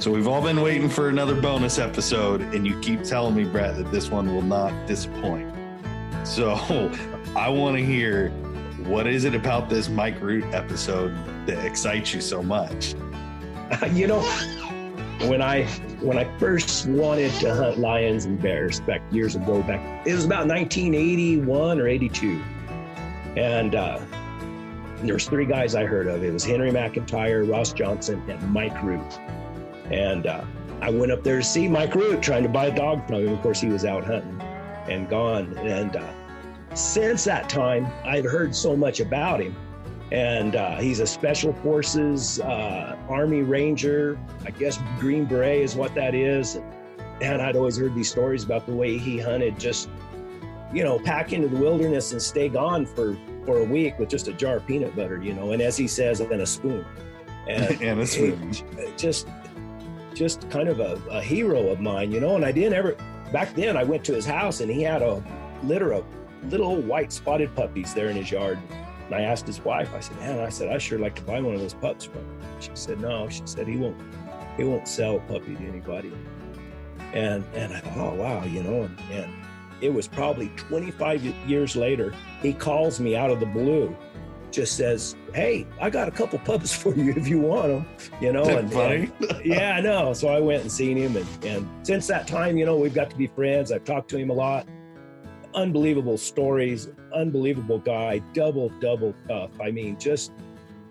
So we've all been waiting for another bonus episode, and you keep telling me, Brett, that this one will not disappoint. So I want to hear what is it about this Mike Root episode that excites you so much? you know, when I when I first wanted to hunt lions and bears back years ago, back it was about 1981 or 82, and uh, there was three guys I heard of. It was Henry McIntyre, Ross Johnson, and Mike Root. And uh, I went up there to see Mike Root, trying to buy a dog from him. Of course, he was out hunting and gone. And uh, since that time, I've heard so much about him. And uh, he's a special forces uh, Army Ranger. I guess Green Beret is what that is. And I'd always heard these stories about the way he hunted, just you know, pack into the wilderness and stay gone for for a week with just a jar of peanut butter, you know, and as he says, and a spoon. And, and a spoon. It, just just kind of a, a hero of mine, you know. And I didn't ever back then. I went to his house and he had a litter of little white spotted puppies there in his yard. And I asked his wife. I said, "Man, I said I sure like to buy one of those pups from him." She said, "No." She said he won't. He won't sell a puppy to anybody. And and I thought, "Oh wow," you know. And, and it was probably 25 years later. He calls me out of the blue just says, "Hey, I got a couple pups for you if you want them." You know, and, funny. and, yeah, I know. So I went and seen him, and and since that time, you know, we've got to be friends. I've talked to him a lot. Unbelievable stories, unbelievable guy, double double tough. I mean, just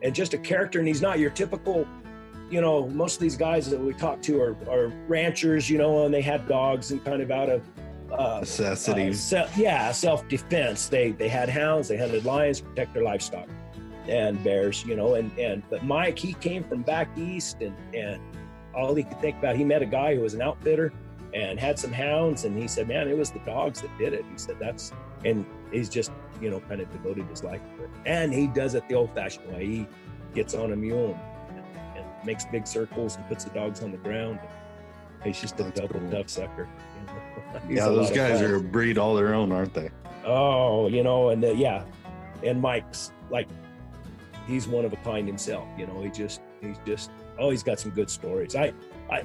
and just a character, and he's not your typical. You know, most of these guys that we talk to are, are ranchers, you know, and they had dogs and kind of out of uh, necessity. Uh, se- yeah, self defense. They they had hounds. They hunted lions, protect their livestock, and bears. You know, and and but Mike, he came from back east, and and all he could think about. He met a guy who was an outfitter and had some hounds, and he said, "Man, it was the dogs that did it." He said, "That's," and he's just you know kind of devoted his life to it, and he does it the old-fashioned way. He gets on a mule and, and makes big circles and puts the dogs on the ground. He's just a That's double cool. tough sucker. yeah, those guys are a breed all their own, aren't they? Oh, you know, and uh, yeah, and Mike's like, he's one of a kind himself. You know, he just, he's just, oh, he's got some good stories. I, I,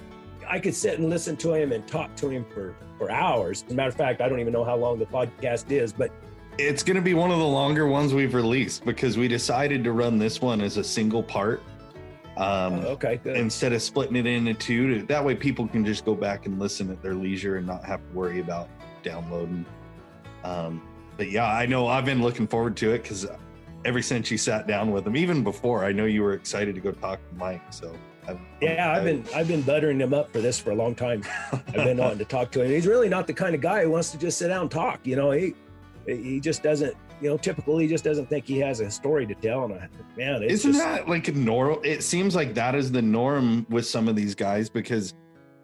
I could sit and listen to him and talk to him for for hours. As a matter of fact, I don't even know how long the podcast is, but it's going to be one of the longer ones we've released because we decided to run this one as a single part um, oh, okay, good. Instead of splitting it into two, that way people can just go back and listen at their leisure and not have to worry about downloading. Um, but yeah, I know I've been looking forward to it because ever since you sat down with him, even before, I know you were excited to go talk to Mike. So I've, yeah, I've been I've been buttering him up for this for a long time. I've been wanting to talk to him. He's really not the kind of guy who wants to just sit down and talk. You know, he he just doesn't you know, typical. He just doesn't think he has a story to tell. And I, man, isn't just, that like normal? It seems like that is the norm with some of these guys because,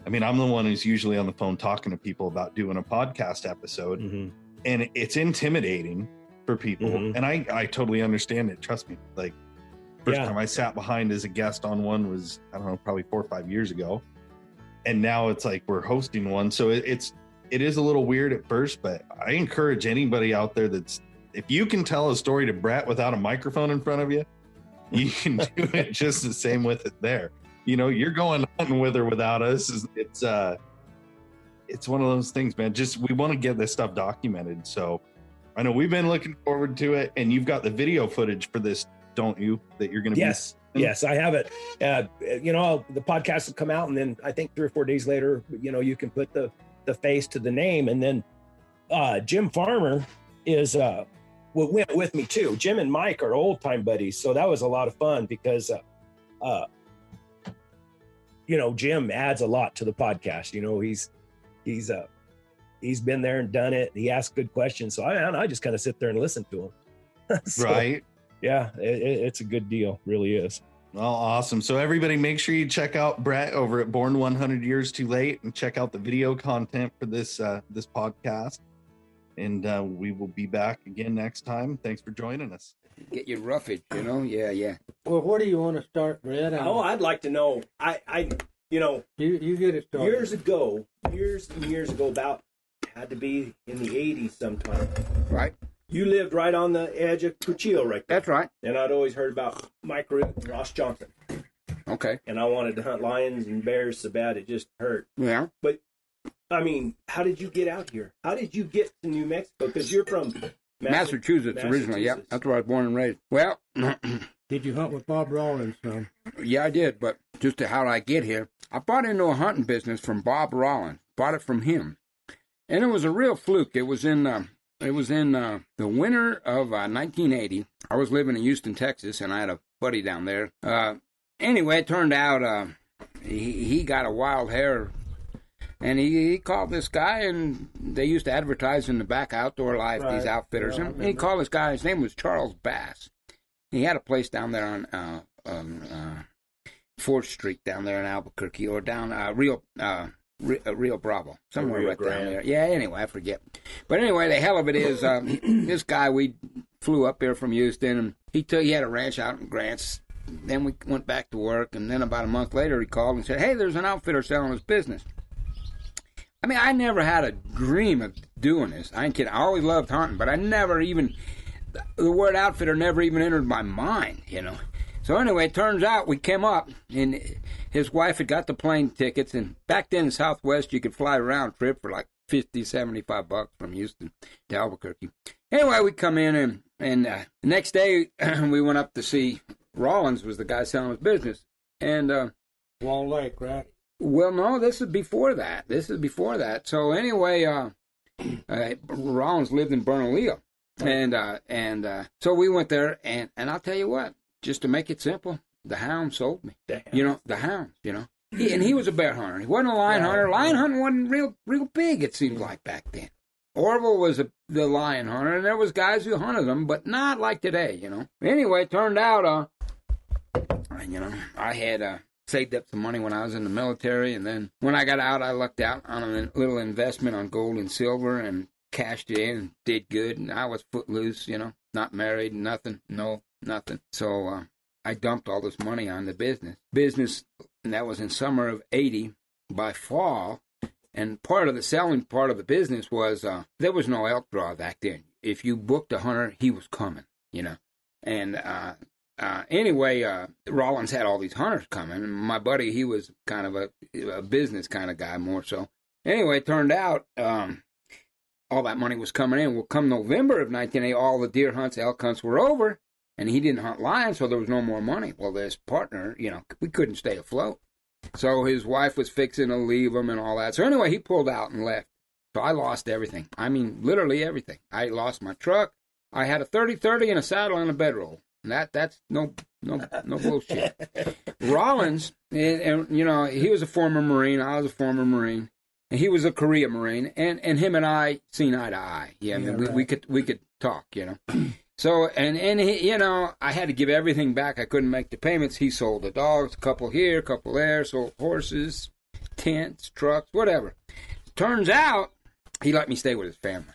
I mean, I'm the one who's usually on the phone talking to people about doing a podcast episode, mm-hmm. and it's intimidating for people. Mm-hmm. And I, I totally understand it. Trust me. Like, first yeah. time I sat behind as a guest on one was I don't know, probably four or five years ago, and now it's like we're hosting one, so it, it's it is a little weird at first, but I encourage anybody out there that's if you can tell a story to Brett without a microphone in front of you, you can do it just the same with it there. You know, you're going hunting with or without us. It's uh it's one of those things, man. Just we want to get this stuff documented. So I know we've been looking forward to it, and you've got the video footage for this, don't you? That you're gonna yes. Be- yes, I have it. Uh, you know, the podcast will come out, and then I think three or four days later, you know, you can put the the face to the name, and then uh, Jim Farmer is uh, well, went with me too. Jim and Mike are old time buddies, so that was a lot of fun because, uh, uh, you know, Jim adds a lot to the podcast. You know, he's he's uh he's been there and done it. He asks good questions, so I I just kind of sit there and listen to him. so, right? Yeah, it, it's a good deal. Really is. Well, awesome. So everybody, make sure you check out Brett over at Born 100 Years Too Late and check out the video content for this uh, this podcast and uh, we will be back again next time. Thanks for joining us. Get your roughage, you know? Yeah, yeah. Well, where do you want to start, Brett? Oh, I'd like to know. I, I, you know, you you get it started. Years ago, years and years ago, about had to be in the '80s sometime. Right. You lived right on the edge of Cuchillo, right there. That's right. And I'd always heard about Mike Root and Ross Johnson. Okay. and I wanted to hunt lions and bears so bad it just hurt. Yeah. I mean, how did you get out here? How did you get to New Mexico? Because you're from Massachusetts, originally. Yeah, that's where I was born and raised. Well, Did you hunt with Bob Rollins, son? yeah, I did. But just to how did I get here? I bought into a hunting business from Bob Rollins. Bought it from him, and it was a real fluke. It was in. Uh, it was in uh, the winter of uh, 1980. I was living in Houston, Texas, and I had a buddy down there. Uh, anyway, it turned out uh, he, he got a wild hair, and he, he called this guy, and they used to advertise in the back outdoor life these outfitters, Yeah, and he called this guy. His name was Charles Bass. He had a place down there on uh, um, uh, Fourth Street down there in Albuquerque, or down uh, Rio uh, Rio, uh, Bravo, somewhere Rio right down there. Yeah. Anyway, I forget. But anyway, the hell of it is, um, this guy we flew up here from Houston, and he took he had a ranch out in Grants. Then we went back to work, and then about a month later, he called and said, "Hey, there's an outfitter selling his business." I mean, I never had a dream of doing this. I ain't kidding. I always loved hunting, but I never even the word outfitter never even entered my mind, you know. So anyway, it turns out we came up, and his wife had got the plane tickets, and back then in Southwest you could fly round trip for like 50, 75 bucks from Houston to Albuquerque. Anyway, we come in, and and uh, the next day we went up to see Rollins was the guy selling his business, and. uh Wall Lake, right? Well, no, this is before that. This is before that. So anyway, uh, uh Rollins lived in Bernalillo, and uh, and uh, so we went there, and and I'll tell you what, just to make it simple, the hound sold me. Damn. You know, the hound. You know, he, and he was a bear hunter. He wasn't a lion hunter. Lion hunting wasn't real real big. It seemed like back then. Orville was a, the lion hunter, and there was guys who hunted them, but not like today. You know. Anyway, it turned out, uh, you know, I had uh saved up some money when I was in the military, and then when I got out, I lucked out on a little investment on gold and silver and cashed it in and did good. And I was footloose, you know, not married, nothing, no, nothing. So uh, I dumped all this money on the business. Business, and that was in summer of '80. By fall, and part of the selling part of the business was uh, there was no elk draw back then. If you booked a hunter, he was coming, you know. And uh, uh, anyway, uh, Rollins had all these hunters coming. And my buddy, he was kind of a, a business kind of guy more so. Anyway, it turned out um, all that money was coming in. Well, come November of 1980, all the deer hunts, elk hunts were over, and he didn't hunt lions, so there was no more money. Well, this partner, you know, we couldn't stay afloat. So his wife was fixing to leave him and all that. So anyway, he pulled out and left. So I lost everything. I mean, literally everything. I lost my truck. I had a 30-30 and a saddle and a bedroll. That that's no no no bullshit. Rollins, and, and you know, he was a former Marine. I was a former Marine, and he was a Korea Marine. And and him and I seen eye to eye. Yeah, I mean, Yeah, we, right. we could we could talk. You know. So and and he, you know, I had to give everything back. I couldn't make the payments. He sold the dogs, a couple here, a couple there. Sold horses, tents, trucks, whatever. Turns out he let me stay with his family,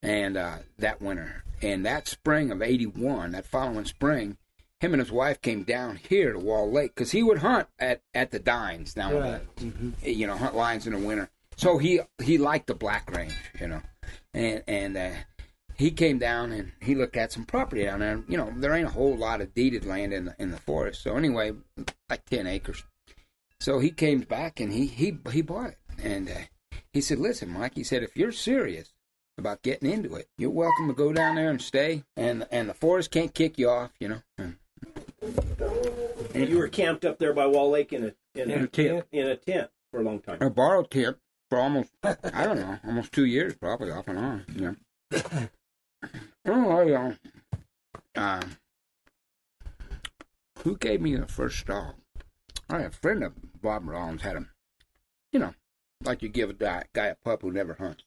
and uh, that winter and that spring of '81, that following spring, him and his wife came down here to Wall Lake because he would hunt at at the Dines down Right. there, you know, hunt lions in the winter. So he he liked the Black Range, you know, and and uh, he came down and he looked at some property down there. You know, there ain't a whole lot of deeded land in the in the forest. So anyway, like ten acres. So he came back and he he he bought it, and uh, he said, "Listen, Mike," he said, "if you're serious about getting into it, you're welcome to go down there and stay, and and the forest can't kick you off, you know." And And you were camped up there by Wall Lake in a in, In a tent. in a tent for a long time. A borrowed tent for almost I don't know, almost two years probably off and on. Yeah. Anyway, uh, uh, who gave me the first dog? I had a friend of Bob Rollins had him. You know, like you give a guy a pup who never hunts,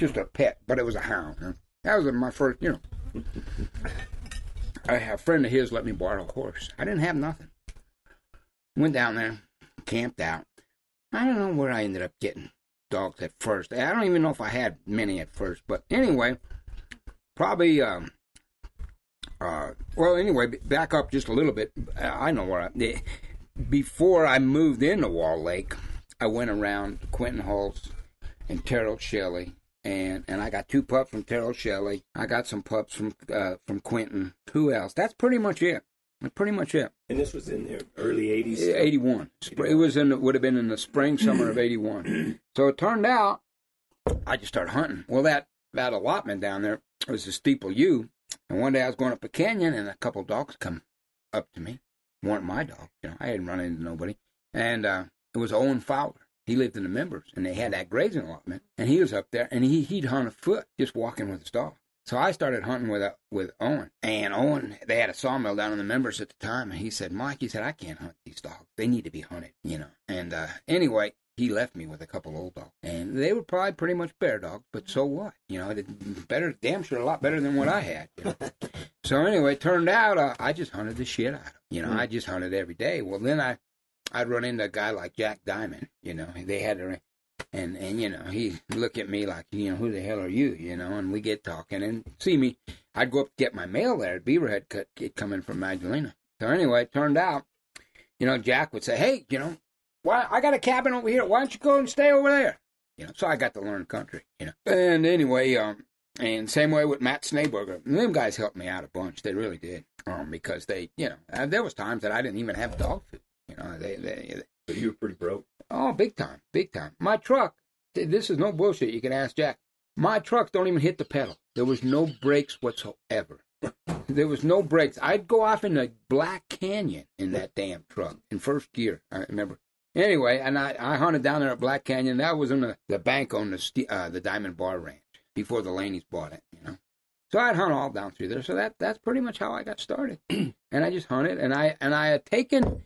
just a pet, but it was a hound. huh? That was my first, you know. I a friend of his let me borrow a horse. I didn't have nothing. Went down there, camped out. I don't know where I ended up getting dogs at first. I don't even know if I had many at first, but anyway, probably. Um, uh, well, anyway, back up just a little bit. I know where I. Before I moved into Wall Lake, I went around Quentin Holtz and Terrell Shelley, and and I got two pups from Terrell Shelley. I got some pups from uh, from Quentin. Who else? That's pretty much it. That's pretty much it. And this was in the early 80s. 81. It was in would have been in the spring summer of 81. So it turned out I just started hunting. Well, that that allotment down there was the Steeple U, and one day I was going up a canyon, and a couple dogs come up to me. weren't my dog, you know. I hadn't run into nobody, and uh, it was Owen Fowler. He lived in the Mimbres, and they had that grazing allotment, and he was up there, and he he'd hunt a foot just walking with his dog. So I started hunting with uh, with Owen, and Owen they had a sawmill down in the Mimbres at the time, and he said, Mike, he said I can't hunt these dogs. They need to be hunted, you know. And uh, anyway, he left me with a couple old dogs, and they were probably pretty much bear dogs, but so what? You know, better, damn sure, a lot better than what I had. You know? so anyway, it turned out uh, I just hunted the shit out of them. You know, I just hunted every day. Well, then I, I'd run into a guy like Jack Diamond. You know, they had to, and and you know, he'd look at me like, you know, who the hell are you? You know, and we get talking and see me. I'd go up to get my mail there at Beaverhead, cut coming from Magdalena. So anyway, it turned out, you know, Jack would say, hey, you know, why I got a cabin over here. Why don't you go and stay over there? You know, so I got to learn country. You know, and anyway, um, and same way with Matt Snaberger. Them guys helped me out a bunch. They really did. Um, because they, you know, uh, there was times that I didn't even have dog food. You know, they, they, So you were pretty broke. oh, big time, big time. My truck, this is no bullshit. You can ask Jack. My trucks don't even hit the pedal. There was no brakes whatsoever. There was no brakes. I'd go off in the Black Canyon in that damn truck in first gear. I remember. Anyway, and I, I hunted down there at Black Canyon. That was in the, the bank on the uh, the Diamond Bar Ranch before the Laneys bought it. You know, so I'd hunt all down through there. So that that's pretty much how I got started. and I just hunted, and I and I had taken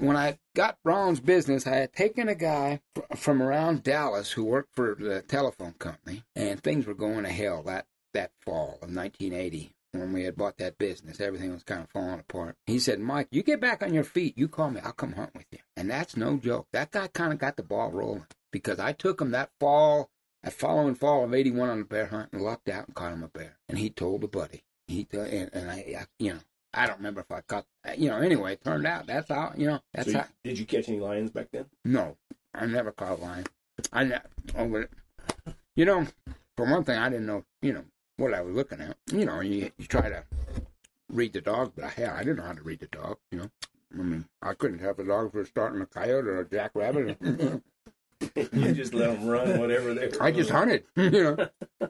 when I got Brown's business, I had taken a guy fr- from around Dallas who worked for the telephone company, and things were going to hell that that fall of 1980 when we had bought that business. Everything was kind of falling apart. He said, "Mike, you get back on your feet. You call me. I'll come hunt with you." And that's no joke. That guy kind of got the ball rolling because I took him that fall, that following fall of '81 on a bear hunt, and lucked out and caught him a bear. And he told a buddy. He t- and, and I, I, you know. I don't remember if I caught, you know. Anyway, it turned out that's how, you know, that's So you- how. did you catch any lions back then? No, I never caught a lion. I ne- oh, over it. You know, for one thing, I didn't know, you know, what I was looking at. You know, you you try to read the dog, but I, I didn't know how to read the dog. You know, I mean, I couldn't tell if a dog was starting a coyote or a jackrabbit. you just let them run whatever they were. I just hunted. You know,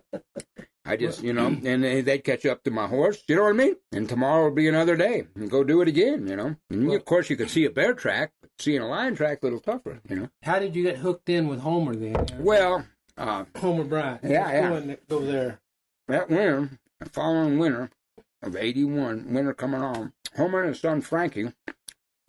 I just, you know, and they- they'd catch up to my horse. You know what I mean? And tomorrow would be another day, and go do it again. You know, and of course you could see a bear track, but seeing a lion track a little tougher. You know, How did you get hooked in with Homer then? well. Uh, Homer Bryant. Yeah, yeah. Go, and go there. That winter, the following winter of 81, winter coming on, Homer and his son Frankie,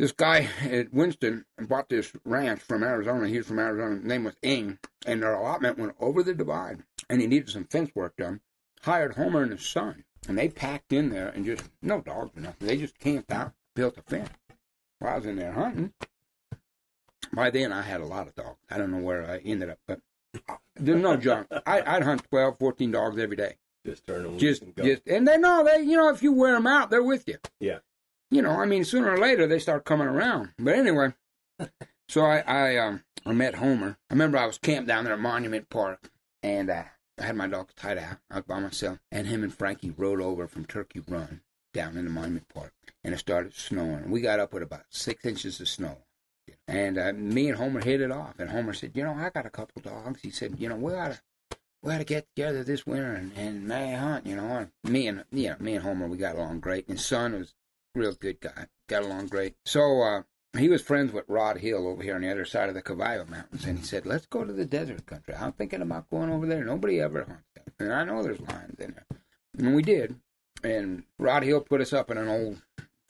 this guy at Winston bought this ranch from Arizona. He was from Arizona. His name was Ing. And their allotment went over the divide. And he needed some fence work done. Hired Homer and his son. And they packed in there and just, no dogs or nothing. They just camped out, built a fence. While I was in there hunting, by then I had a lot of dogs. I don't know where I ended up, but there's no junk. I, I'd hunt 12, 14 dogs every day just turn them just and go. just and they know they you know if you wear them out they're with you Yeah. You know i mean sooner or later they start coming around but anyway so i i um i met homer i remember i was camped down there at monument park and uh, i had my dogs tied out i was by myself and him and frankie rode over from turkey run down in the monument park and it started snowing we got up with about six inches of snow and uh, me and Homer hit it off. And Homer said, "You know, I got a couple dogs." He said, "You know, we to, we to get together this winter and, and may hunt." You know, and me and you know, me and Homer, we got along great. And son was real good guy, got along great. So uh, he was friends with Rod Hill over here on the other side of the Caballo Mountains, and he said, "Let's go to the desert country. I'm thinking about going over there. Nobody ever hunts there, and I know there's lions in there." And we did. And Rod Hill put us up in an old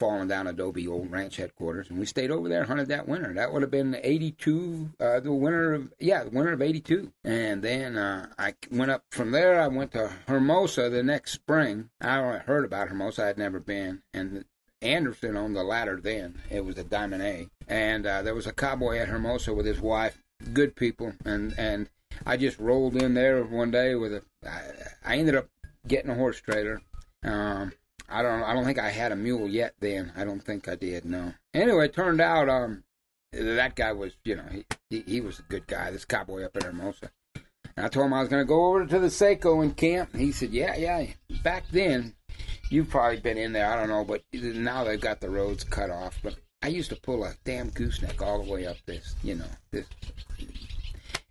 fallen down adobe old ranch headquarters and we stayed over there and hunted that winter that would have been 82 uh the winter of yeah the winter of 82 and then uh i went up from there i went to hermosa the next spring i heard about hermosa i'd never been and anderson owned the ladder then it was a diamond a and uh there was a cowboy at hermosa with his wife good people and and i just rolled in there one day with a i, I ended up getting a horse trailer um I don't. I don't think I had a mule yet. Then I don't think I did. No. Anyway, it turned out um that guy was you know he he, he was a good guy. This cowboy up in Hermosa. And I told him I was going to go over to the Seiko and camp. He said, "Yeah, yeah." Back then, you've probably been in there. I don't know, but now they've got the roads cut off. But I used to pull a damn gooseneck all the way up this, you know, this.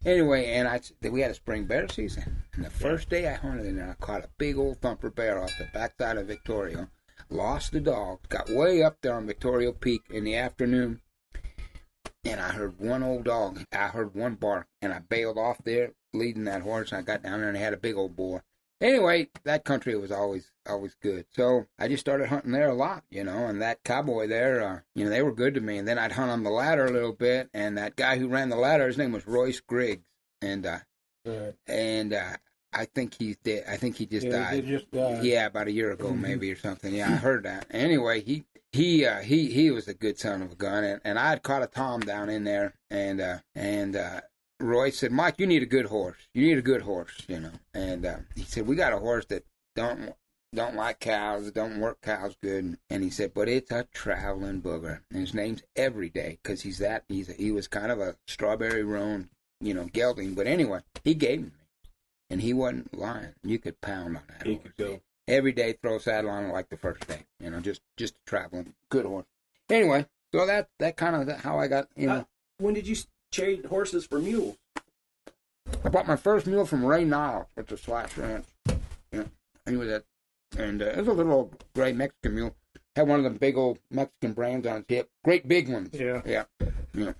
Anyway, and I we had a spring bear season, and the first day I hunted in there, I caught a big old thumper bear off the backside of Victoria. Lost the dog, got way up there on Victoria Peak in the afternoon, and I heard one old dog. I heard one bark, and I bailed off there, leading that horse. I got down there and I had a big old boar. Anyway, that country was always always good. So I just started hunting there a lot, you know. And that cowboy there, uh, you know, they were good to me. And then I'd hunt on the ladder a little bit. And that guy who ran the ladder, his name was Royce Griggs, and uh, Right. and uh, I think he's dead. I think he just Yeah, died. just died. Yeah, about a year ago, maybe or something. Yeah, I heard that. Anyway, he he uh, he he was a good son of a gun, and, and I had caught a tom down in there, and uh, and uh, Roy said, Mike, you need a good horse. You need a good horse, you know. And uh, he said, we got a horse that don't don't like cows, don't work cows good. And he said, but it's a traveling booger. And his name's Everyday because he's that. He's a, he was kind of a strawberry roan, you know, gelding. But anyway, he gave him me, and he wasn't lying. You could pound on that He horse. could go. Every day, throw a saddle on it like the first day. You know, just just a traveling good horse. Anyway, so that that kind of how I got. You know, Uh, When did you trade horses for mules? I bought my first mule from Ray Niles at the Slash Ranch. Yeah, he was at, and uh, it was a little gray Mexican mule. Had one of them big old Mexican brands on its hip, great big ones. Yeah. Yeah, yeah.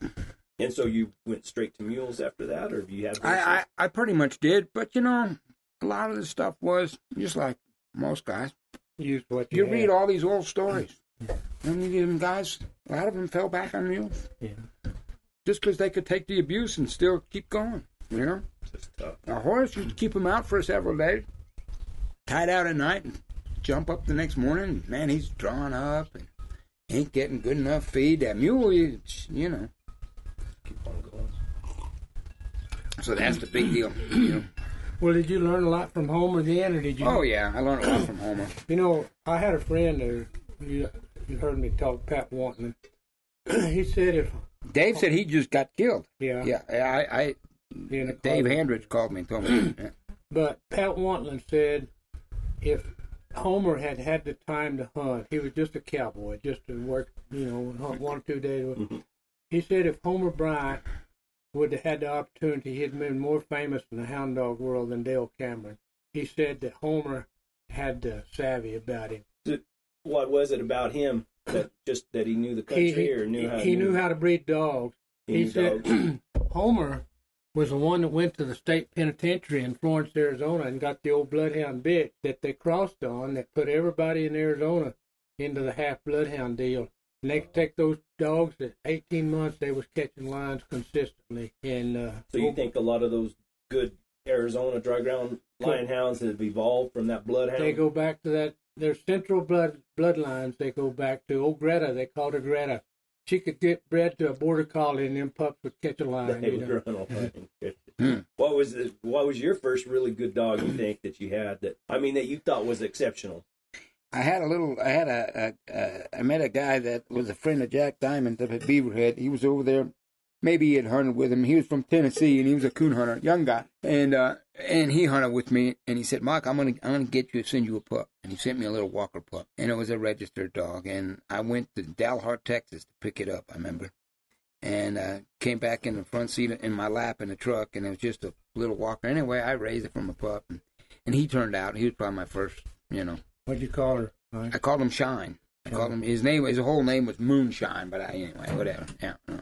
And so you went straight to mules after that, or have you had? I, I I pretty much did, but you know, a lot of the stuff was just like most guys. Use what You you, read all these old stories, and you them guys, a lot of them fell back on mules. Yeah. Just because they could take the abuse and still keep going, you know. Just tough. A horse, you keep him out for several days, tied out at night, and jump up the next morning. Man, he's drawn up and ain't getting good enough feed. That mule, you, you know. Keep on going. So that's the big deal. You know. Well, did you learn a lot from Homer then, or did you? Oh yeah, I learned a lot from Homer. You know, I had a friend who you, you heard me talk, Pat Wanton. he said if Dave said he just got killed. yeah, Yeah, I, I in a Dave car- Hendricks called me and told me. Yeah. But Pat Wantland said if Homer had had the time to hunt, he was just a cowboy, just to work, you know, hunt one or two days. He said if Homer Bryant would have had the opportunity, he'd been more famous in the hound dog world than Dale Cameron. He said that Homer had the savvy about him. What was it about him that just that he knew the country he, or knew how? he knew how to breed dogs. He He said dogs? Homer was the one that went to the state penitentiary in Florence, Arizona, and got the old bloodhound bitch that they crossed on that put everybody in Arizona into the half bloodhound deal. And they could take those dogs at 18 months. They was catching lions consistently. And uh, So you think a lot of those good Arizona dry ground lion hounds have evolved from that bloodhound? they go back to that. Their central blood bloodlines. They go back to old Greta. They called her Greta. She could get bred to a border collie, and them pups would catch a line. They You know? run off and catch it. What was the, what was your first really good dog you think that you had that I mean that you thought was exceptional? I had a little. I had a, a, a. I met a guy that was a friend of Jack Diamond up at Beaverhead. He was over there. Maybe he had hunted with him. He was from Tennessee and he was a coon hunter, young guy. And uh, and he hunted with me. And he said, "Mark, I'm gonna I'm gonna get you send you a pup." And he sent me a little Walker pup, and it was a registered dog. And I went to Dalhart, Texas, to pick it up. I remember, and uh, came back in the front seat in my lap in the truck, and it was just a little Walker. Anyway, I raised it from a pup, and, and he turned out. He was probably my first, you know. What'd you call her? Mike? I called him Shine. I called him his name. His whole name was Moonshine, but I, anyway, whatever. Yeah. yeah.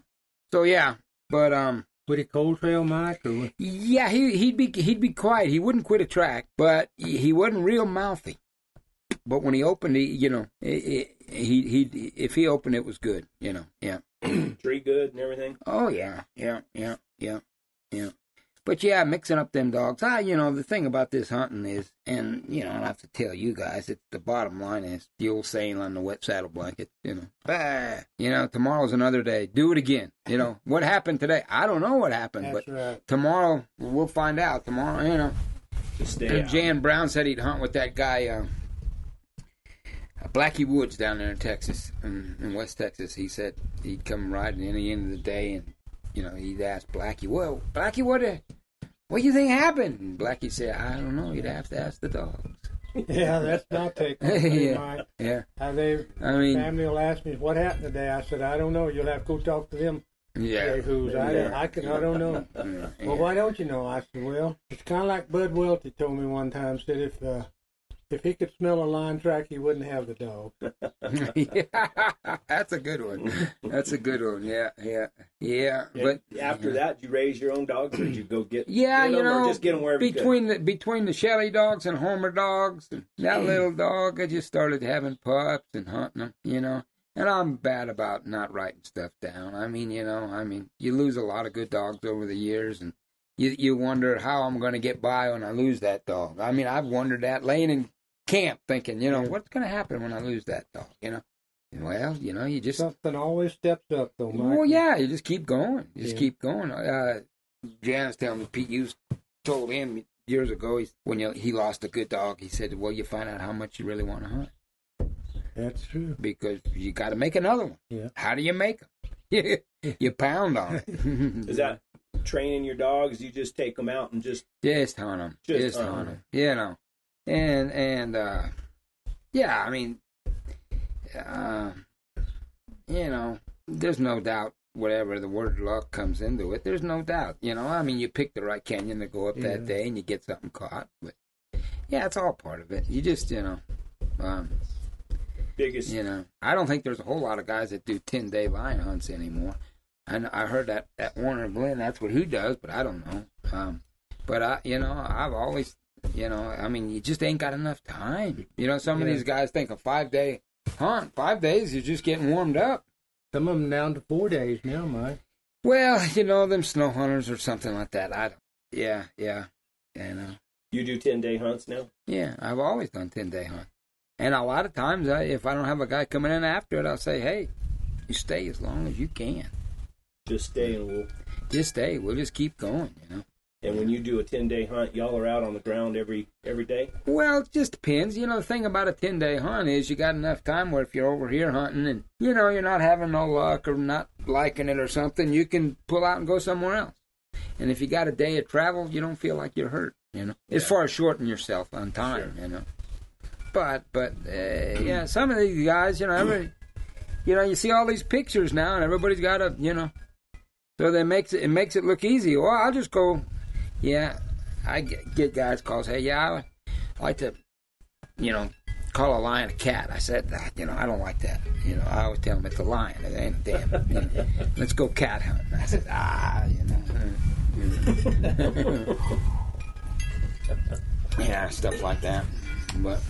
So yeah, but um, Would he cold trail Mike or what? yeah, he he'd be he'd be quiet. He wouldn't quit a track, but he, he wasn't real mouthy. But when he opened, he you know he he he if he opened, it was good. You know, yeah. Tree good and everything. Oh yeah, yeah, yeah, yeah, yeah. But yeah, mixing up them dogs. Ah, you know the thing about this hunting is, and you know I don't have to tell you guys. It's the bottom line is the old saying on the wet saddle blanket. You know, bah, you know tomorrow's another day. Do it again. You know what happened today? I don't know what happened, That's but right. tomorrow we'll find out. Tomorrow, you know. Just stay Jan Brown said he'd hunt with that guy, uh, Blackie Woods down there in Texas, in, in West Texas. He said he'd come riding in the end of the day, and you know he'd ask Blackie, "Well, Blackie, what, uh, what do you think happened?" And Blackie said, "I don't know. You'd have to ask the dogs." Yeah, that's not taking. Yeah. Mike. Yeah, How they I mean, family will ask me what happened today. I said I don't know. You'll have to go talk to them. yeah. Say who's I, Yeah. I can I don't know. Yeah, Well, why don't you know? I said, well, it's kind of like Bud Welty told me one time. Said if uh, if he could smell a line track, he wouldn't have the dog. yeah, that's a good one. That's a good one. Yeah, yeah, yeah. But And after that, you raise your own dogs, or did you go get? Yeah, get you them, or know, just get them wherever you could? between the between the Shelly dogs and Homer dogs, and that little dog, I just started having pups and hunting them. You know, and I'm bad about not writing stuff down. I mean, you know, I mean, you lose a lot of good dogs over the years, and you you wonder how I'm going to get by when I lose that dog. I mean, I've wondered that laying in camp, thinking, you know, what's going to happen when I lose that dog? You know, well, you know, you just Something always steps up, though, Mike. well, yeah, you just keep going. You just Yeah. keep going. Uh, Jan's telling me Pete Hughes told him years ago he, when you, he lost a good dog. He said, "Well, you find out how much you really want to hunt That's true. because you got to make another one. Yeah. How do you make them? you pound on it. Is that training your dogs? You just take them out and just just hunt them? Just Just, hunt hunt 'em. them. You know, and and uh, yeah, I mean, uh, you know, there's no doubt. Whatever the word luck comes into it, there's no doubt. You know, I mean, you pick the right canyon to go up that day, and you get something caught. But yeah, it's all part of it. You just, you know, um, biggest. you know, I don't think there's a whole lot of guys that do ten day lion hunts anymore. I know, I heard that that Warner Glenn, that's what he does, but I don't know. Um, but I, you know, I've always, you know, I mean, you just ain't got enough time. You know, some of these guys think a five day hunt, five days, you're just getting warmed up. Some of them down to four days now, Mike. Well, you know, them snow hunters or something like that. I don't. Yeah, yeah, you know. You do ten day hunts now. Yeah, I've always done ten day hunt, and a lot of times, I, if I don't have a guy coming in after it, I'll say, "Hey, you stay as long as you can. Just stay and we'll. Just stay. We'll just keep going." You know. And when you do a ten day hunt, y'all are out on the ground every every day. Well, it just depends. You know, the thing about a 10 day hunt is you got enough time where if you're over here hunting and, you know, you're not having no luck or not liking it or something, you can pull out and go somewhere else. And if you got a day of travel, you don't feel like you're hurt, you know, as far as shortening yourself on time, you know. But, but, uh, yeah, some of these guys, you know, every, you know, you see all these pictures now and everybody's got a, you know, so that makes it, it makes it look easy. Well, I'll just go, yeah, I get, get guys calls, hey, yeah, I like to, you know, call a lion a cat. I said, "Ah, you know, I don't like that. You know, I always tell them it's a lion. It ain't a damn. You know, let's go cat hunting. I said, ah, you know. yeah, stuff like that. But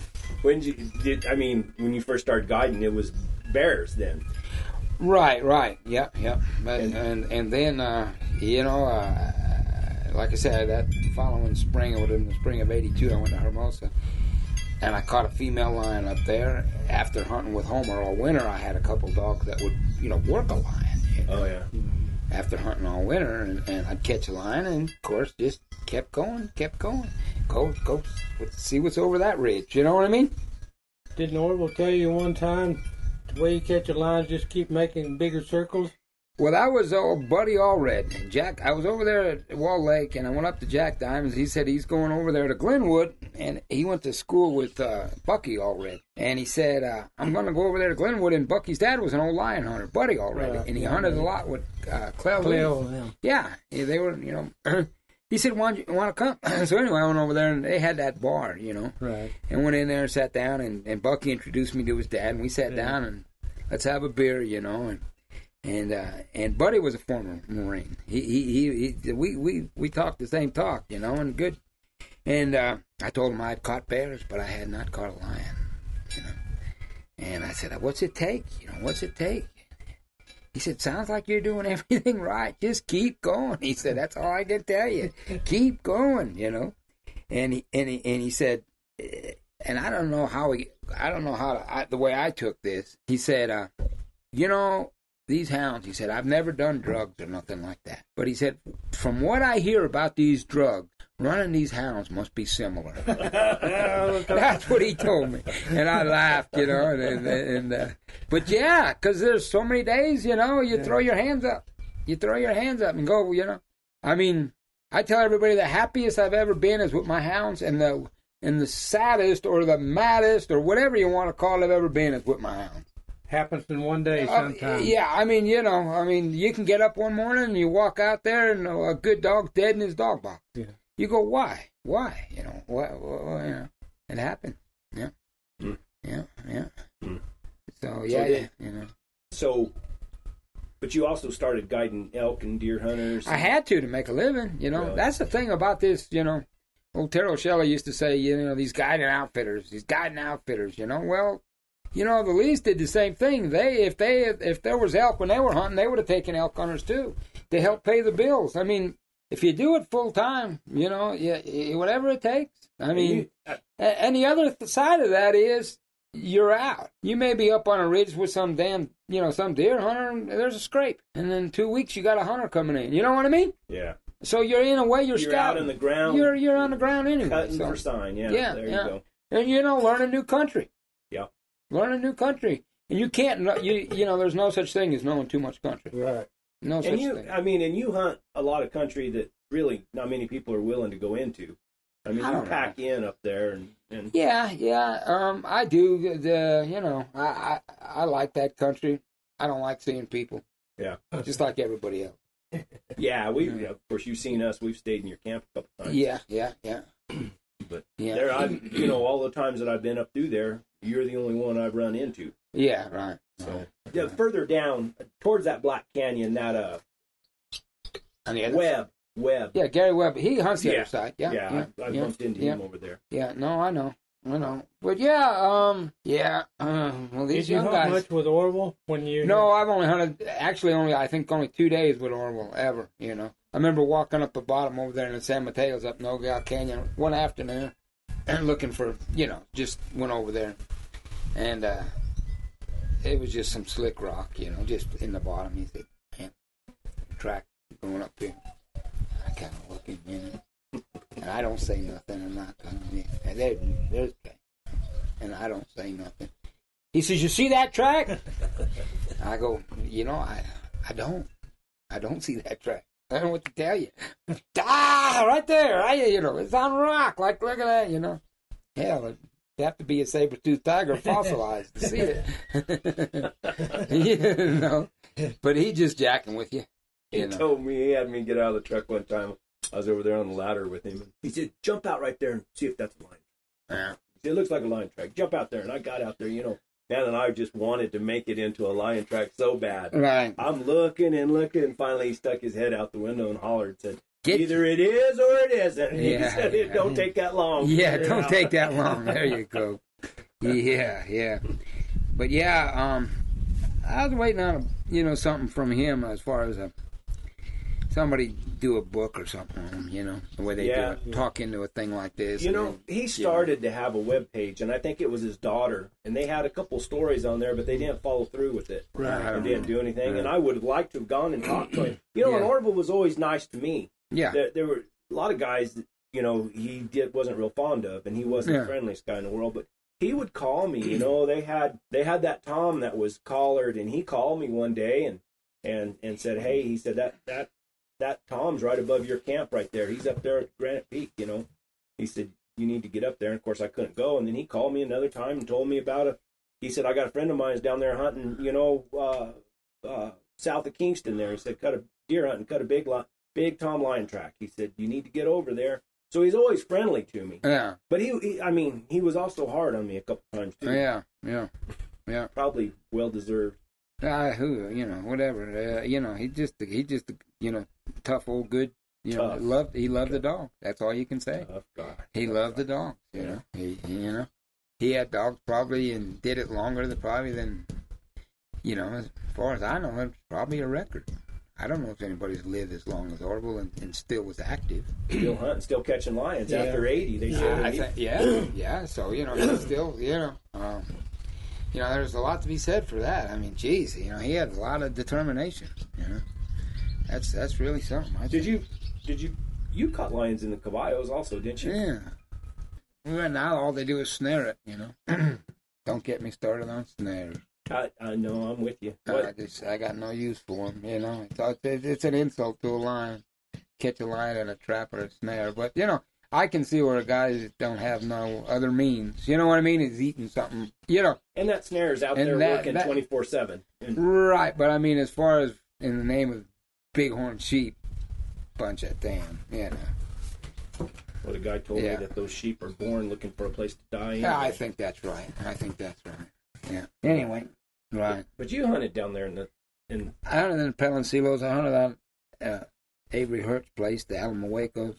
When did you did? I mean, when you first started guiding, it was bears then. right, right, yep, yep. But, and and then uh, you know, uh, like I said, that following spring, or in the spring of '82, I went to Hermosa. and I caught a female lion up there. After hunting with Homer all winter, I had a couple dogs that would, you know, work a lion. you know, Oh yeah. Mm-hmm. After hunting all winter, and, and I'd catch a lion, and of course, just kept going, kept going. Go, go, see what's over that ridge. You know what I mean? Didn't Orville tell you one time the way you catch a lion is just keep making bigger circles? Well, that was old Buddy Allred. Jack, I was over there at Wall Lake, and I went up to Jack Diamonds. He said he's going over there to Glenwood, and he went to school with uh, Bucky Allred. And he said, uh, I'm going to go over there to Glenwood, and Bucky's dad was an old lion hunter, Buddy Allred, Right. and he hunted a lot with uh. Cleo, yeah. Yeah, yeah, they were, you know. he said, "Want you want to come?" so anyway, I went over there, and they had that bar, you know, Right. and went in there and sat down, and, and Bucky introduced me to his dad, and we sat Yeah. down and let's have a beer, you know, and and uh, and Buddy was a former Marine. He he, he, we we we talked the same talk, you know, and good. And uh, I told him I had caught bears, but I had not caught a lion, you know. And I said, "What's it take? You know, what's it take?" He said, "Sounds like you're doing everything right. Just keep going." He said, "That's all I can tell you. keep going." You know. And he and he and he said, eh, and I don't know how he, I don't know how to, I, the way I took this. He said, uh, "You know, these hounds." He said, "I've never done drugs or nothing like that." But he said, "From what I hear about these drugs, running these hounds must be similar." That's what he told me, and I laughed, you know. And, and, and uh, but yeah, because there's so many days, you know, you throw your hands up, you throw your hands up and go, you know. I mean, I tell everybody the happiest I've ever been is with my hounds, and the and the saddest or the maddest or whatever you want to call it I've ever been is with my hounds. Happens in one day Uh, sometimes. yeah, I mean, you know, I mean, you can get up one morning and you walk out there and a good dog's dead in his dog box. Yeah. You go, why? Why? You know, what? what you know, it happened. Yeah, Mm. yeah, yeah. Mm. So yeah, yeah, you know, So, but you also started guiding elk and deer hunters. I had to to make a living. You know, Really? that's the thing about this. You know, old Terrell Shelley used to say, you know, these guiding outfitters, these guiding outfitters. You know, well, you know, the Lees did the same thing. They, if they, if there was elk when they were hunting, they would have taken elk hunters too to help pay the bills. I mean, if you do it full time, you know, yeah, whatever it takes. I mean, uh, and the other side of that is you're out. You may be up on a ridge with some damn, you know, some deer hunter, and there's a scrape, and then two weeks you got a hunter coming in. You know what I mean? yeah, So you're in a way you're, you're out in the ground. You're you're on the ground anyway. cutting so- for sign. Yeah, Yeah, there yeah. you go. and you know, learn a new country. Yeah. Learn a new country, and you can't. You you know, there's no such thing as knowing too much country. Right. No such you, thing. I mean, and you hunt a lot of country that really not many people are willing to go into. I mean, I you pack in up there, and, and Yeah, yeah. Um, I do. The you know, I, I I like that country. I don't like seeing people. Yeah. Just like everybody else. yeah, we Yeah. of course you've seen us. We've stayed in your camp a couple times. Yeah, yeah, yeah. But yeah, there, I, you know, all the times that I've been up through there, you're the only one I've run into. yeah, right. So yeah, further down towards that Black Canyon, that uh On the other web, web. Yeah, Gary Webb. He hunts the Yeah. other side. Yeah, Yeah, yeah, I, I yeah, bumped into yeah. him over there. yeah. No, I know, I know. But yeah, um, yeah. Uh, well, these Did you young hunt guys. much with Orville when you? No, I've only hunted actually only I think only two days with Orville ever. You know, I remember walking up the bottom over there in the San Mateos up Nogal Canyon one afternoon and looking for you know just went over there and uh it was just some slick rock, you know, just in the bottom. He said, "Man, track going up here." I kind of looking, you know, and I don't say nothing. I'm not. I mean, there, there's and I don't say nothing. He says, "You see that track?" I go, "You know, I, I don't, I don't see that track. I don't know what to tell you. ah, right there, I, you know, it's on rock. Like, look at that, you know. Hell, it'd have to be a saber-toothed tiger fossilized to see it. you know, but he just jacking with you. He know. told me he had me get out of the truck one time. I was over there on the ladder with him. And he said, "Jump out right there and see if that's a line." Yeah. It looks like a lion track. Jump out there, and I got out there. You know, man, and I just wanted to make it into a lion track so bad. Right. I'm looking and looking, and finally he stuck his head out the window and hollered, said, Get- "Either it is or it isn't." And he said, "It yeah. don't take that long." Yeah, don't take that long. There you go. Yeah, yeah. But yeah, um, I was waiting on a, you know something from him as far as a somebody do a book or something on him. You know the way they Yeah. do it, talk into a thing like this. You and know, he started to have a web page, and I think it was his daughter, and they had a couple stories on there, but they didn't follow through with it. right? and didn't do anything. Right. And I would have liked to have gone and talked to him. You know, and Orville was always nice to me. Yeah, There, there were a lot of guys that you know he did wasn't real fond of, and he wasn't Yeah. the friendliest guy in the world. But he would call me. You know, they had they had that Tom that was collared, and he called me one day and and and said, "Hey," he said that that that Tom's right above your camp right there. He's up there at Granite Peak. You know, he said you need to get up there. And of course, I couldn't go. And then he called me another time and told me about it. He said, "I got a friend of mine's down there hunting. You know." Uh, uh, south of Kingston there. He said, cut a deer hunt and cut a big li- big Tom lion track. He said, you need to get over there. So he's always friendly to me. yeah, But he, he I mean, he was also hard on me a couple times too. Yeah, yeah, yeah. Probably well deserved. Uh, who you know, whatever. Uh, you know, he just he just you know tough old good. You know, Tough. loved he loved the dog. That's all you can say. Tough guy. He loved the dogs. You know, he you know he had dogs probably and did it longer than probably than you know as far as I know it's probably a record. I don't know if anybody's lived as long as Orville and, and still was active. Still hunting, still catching lions Yeah. after eighty. They said. I he- yeah, yeah. So you know, he's still you know, um, you know, there's a lot to be said for that. I mean, geez, you know, he had a lot of determination. You know, that's that's really something. I Did think. you? Did you? You caught lions in the caballos also, didn't you? Yeah. Well, now all they do is snare it. You know, don't get me started on snares. I, I know. I'm with you. I just I got no use for them. You know, it's, it's it's an insult to a lion. Catch a lion in a trap or a snare, but you know, I can see where guys don't have no other means. You know what I mean? Is eating something. You know, And that snare is out there that- working twenty four seven. right? But I mean, as far as in the name of bighorn sheep, bunch of damn. You know. What a guy told Yeah. me that those sheep are born looking for a place to die. Yeah, I think that's right. I think that's right. Yeah. Anyway, right. But you hunted down there in the in I hunted in the Peloncillos. I hunted on uh, Avery Hurt's place, the Alamo Huecos.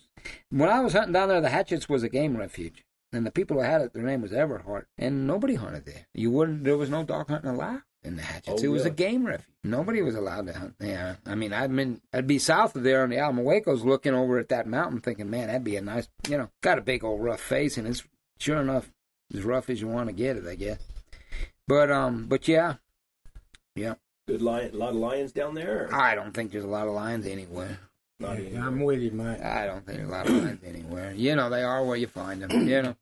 When I was hunting down there, the Hatchets was a game refuge. And the people who had it, their name was Everhart. And nobody hunted there. You wouldn't, there was no dog hunting allowed in the Hatchets. Oh, it was a really? game refuge. Nobody was allowed to hunt there. I mean, I'd been, I'd be south of there on the Alamo Huecos looking over at that mountain thinking, man, that'd be a nice, you know, got a big old rough face. And it's sure enough as rough as you want to get it, I guess. But, um, but yeah, yeah. good lion, a lot of lions down there. Or I don't think there's a lot of lions anywhere. not Yeah, even. I'm with you, Mike. I don't think there's a lot of lions anywhere. You know, they are where you find them. You know.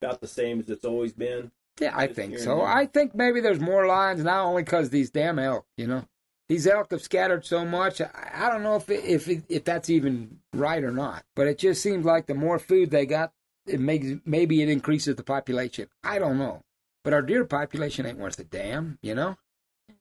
about the same as it's always been. Yeah, I think so. I think maybe there's more lions now only because these damn elk. You know, these elk have scattered so much. I, I don't know if it, if it, if that's even right or not. But it just seems like the more food they got, it makes maybe it increases the population. I don't know. But our deer population ain't worth a damn. You know,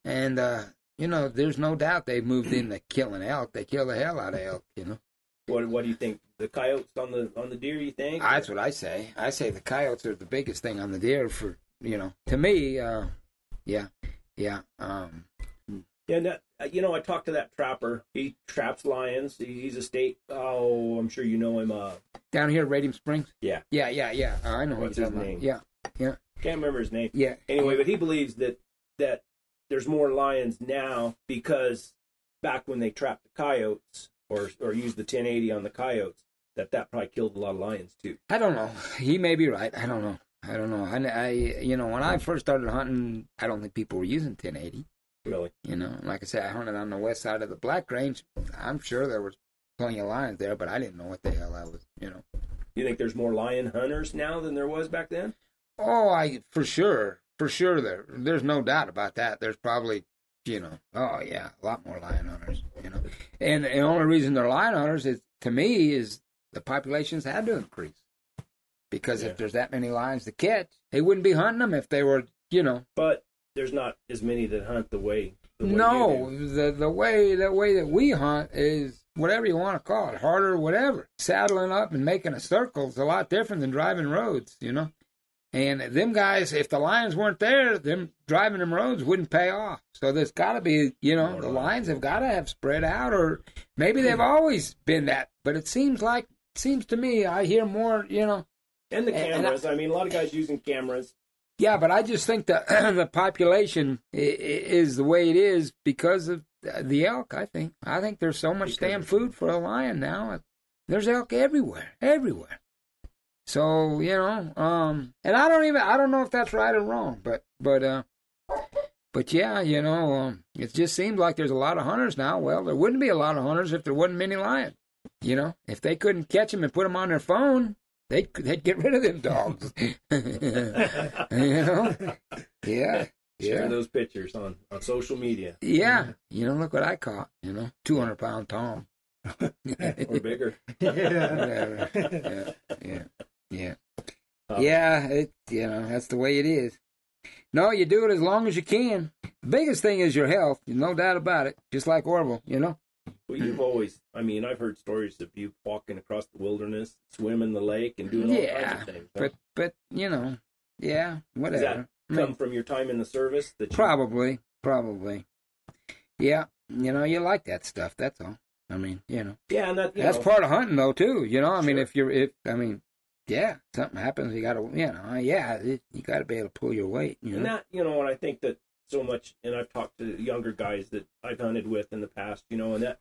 and uh, you know, there's no doubt they've moved into killing elk. They kill the hell out of elk. You know. What What do you think? The coyotes on the on the deer? You think? That's what I say. I say the coyotes are the biggest thing on the deer for you know. To me, uh, yeah, yeah. Um, Yeah, that, uh, you know, I talked to that trapper. He traps lions. He's a state. Oh, I'm sure you know him. Uh, down here, at Radium Springs. Yeah. yeah, yeah, yeah. Uh, I know What's his name? about. Yeah, can't remember his name. yeah. Anyway, but he believes that that there's more lions now because back when they trapped the coyotes or or used the 1080 on the coyotes, that that probably killed a lot of lions too. I don't know. He may be right. I don't know. I don't know. I, I, you know, when I first started hunting, I don't think people were using 1080. Really? You know, like I said, I hunted on the west side of the Black Range. I'm sure there was plenty of lions there, but I didn't know what the hell I was. You know. You think there's more lion hunters now than there was back then? Oh, I for sure, for sure. There, there's no doubt about that. There's probably, you know, oh yeah, a lot more lion hunters. You know, and the only reason they're lion hunters is, to me, is the populations had to increase because Yeah. if there's that many lions to catch, they wouldn't be hunting them if they were, you know. But there's not as many that hunt the way. The way No, the the way the way that we hunt is whatever you want to call it, harder, whatever. Saddling up and making a circle is a lot different than driving roads, you know. And them guys, if the lions weren't there, them driving them roads wouldn't pay off. So there's got to be, you know, More the lions. lions have got to have spread out, or maybe they've always been that. But it seems like, seems to me, I hear more, you know. And the And- and I- cameras. I mean, a lot of guys using cameras. Yeah, but I just think that the population i- i- is the way it is because of the elk. I think. I think there's so much Because damn food for a lion now. There's elk everywhere, everywhere. So you know, um, and I don't even I don't know if that's right or wrong, but but uh, but yeah, you know, um, it just seems like there's a lot of hunters now. Well, there wouldn't be a lot of hunters if there wasn't many lions. You know, if they couldn't catch them and put them on their phone, they'd they'd get rid of them dogs. you know, yeah, Share yeah, those pictures on, on social media yeah. You know, look what I caught. You know, two hundred pound tom. or bigger. Whatever. yeah, yeah, yeah. Uh, Yeah, it you know that's the way it is. No, you do it as long as you can. The biggest thing is your health, no doubt about it. Just like Orville, you know. Well, you've always, I mean, I've heard stories of you walking across the wilderness, swimming the lake, and doing all Yeah, kinds of things. But but you know, yeah, whatever. I come mean, from your time in the service that you, probably, probably. Yeah, you know, you like that stuff. That's all. I mean, you know, yeah, and that you that's know, part of hunting though too. You know, I mean, if you're if I mean, yeah, something happens, you got to you know, yeah, it, you got to be able to pull your weight. You and that you know, and I think that so much, and I've talked to younger guys that I've hunted with in the past, you know, and that,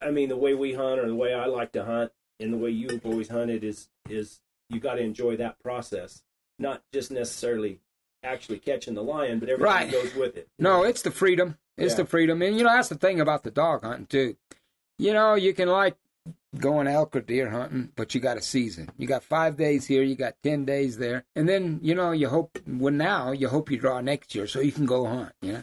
I mean, the way we hunt or the way I like to hunt and the way you've always hunted is is you got to enjoy that process, not just necessarily actually catching the lion, but everything Right. that goes with it. No, it's the freedom. It's Yeah. the freedom. And, you know, that's the thing about the dog hunting, too. You know, you can like going elk or deer hunting, but you got a season. You got five days here, you got 10 days there. And then, you know, you hope, well, now you hope you draw next year so you can go hunt, you know.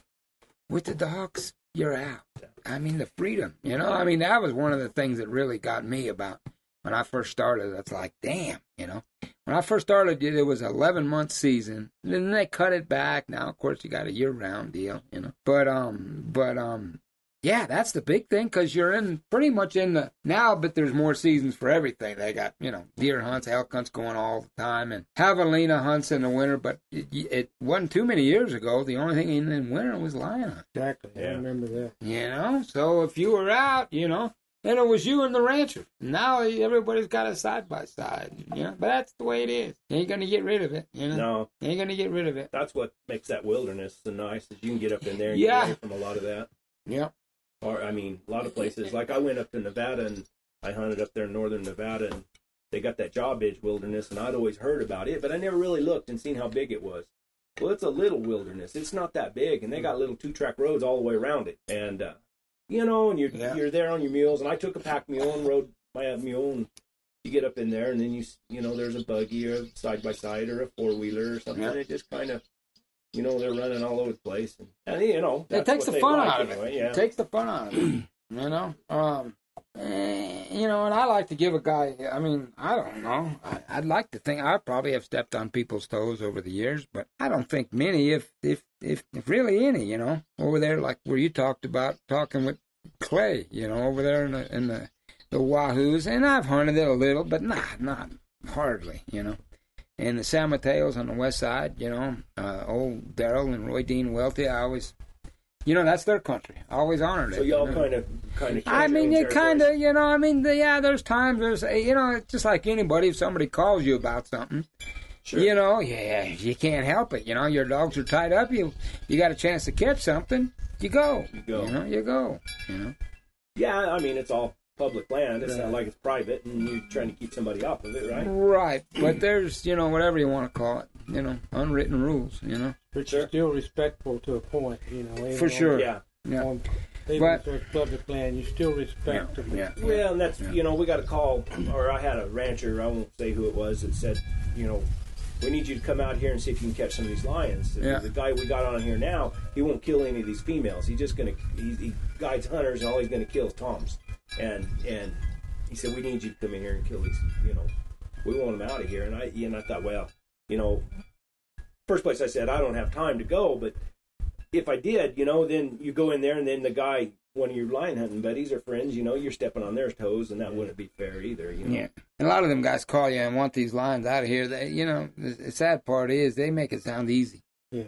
With the dogs, you're out. I mean, the freedom, you know. I mean, that was one of the things that really got me about When I first started, it's like, damn, you know. When I first started, it was 11 month season. And Then they cut it back. Now, of course, you got a year round deal, you know. But um, but um, yeah, that's the big thing because you're in pretty much in the now, but there's more seasons for everything. They got you know deer hunts, elk hunts going all the time, and javelina hunts in the winter. But it, it wasn't too many years ago. The only thing in, in winter was lion hunt. Exactly. I remember that. You know, so if you were out, you know, and it was you and the rancher. Now everybody's got a side by side. You know, but that's the way it is. You ain't gonna get rid of it. You know, No, you ain't gonna get rid of it. that's what makes that wilderness so nice. Is you can get up in there and Yeah. get away from a lot of that. Yeah. Or I mean, a lot of places. Like I went up to Nevada and I hunted up there in northern Nevada, and they got that Jarbidge Wilderness, and I'd always heard about it, but I never really looked and seen how big it was. Well, it's a little wilderness. It's not that big, and they got little two-track roads all the way around it, and uh, you know, and you're Yeah. you're there on your mules. And I took a pack mule and rode my mule, and you get up in there, and then you you know, there's a buggy or a side by side or a four wheeler or something. Yeah. And it just kind of, you know, they're running all over the place, and, and you know, It takes the fun like out of it. Yeah. It takes the fun out of it. you know, um, eh, you know, and I like to give a guy. I mean, I don't know. I, I'd like to think I probably have stepped on people's toes over the years, but I don't think many, if if if, if really any. You know, over there, like where you talked about talking with Clay. You know, over there in the in the the Wahoos, and I've hunted it a little, but not not hardly. You know. And the San Mateos on the west side, you know, uh, old Daryl and Roy Dean Welty, I always, you know, that's their country. I always honored it. So y'all you know. kind of kind of. I mean, you kind of, you know, I mean, the, yeah, there's times, there's, you know, it's just like anybody, if somebody calls you about something, Sure. you know, yeah, you can't help it. You know, your dogs are tied up, you you got a chance to catch something, you go. You go. You know, you go. You know. Yeah, I mean, it's all public land. It's not like it's private, and you're trying to keep somebody off of it, right? Right. But there's, you know, whatever you want to call it, you know, unwritten rules, you know. But Sure. you're still respectful to a point, you know. even For on- sure. Yeah. Yeah. On, even But- if it's public land, you still respect them. Yeah. Well, and that's Yeah. you know we got a call, or I had a rancher. I won't say who it was that said, you know, we need you to come out here and see if you can catch some of these lions. Yeah. The guy we got on here now, he won't kill any of these females. He's just gonna he, he guides hunters, and all he's gonna kill is toms. And and he said we need you to come in here and kill these. You know, we want them out of here. And I and I thought, well, you know, first place I said I don't have time to go, but if I did, you know, then you go in there and then the guy, one of your lion hunting buddies or friends, you know, you're stepping on their toes, and that wouldn't be fair either. You know, Yeah. And a lot of them guys call you and want these lines out of here. They, you know, the, the sad part is they make it sound easy. Yeah.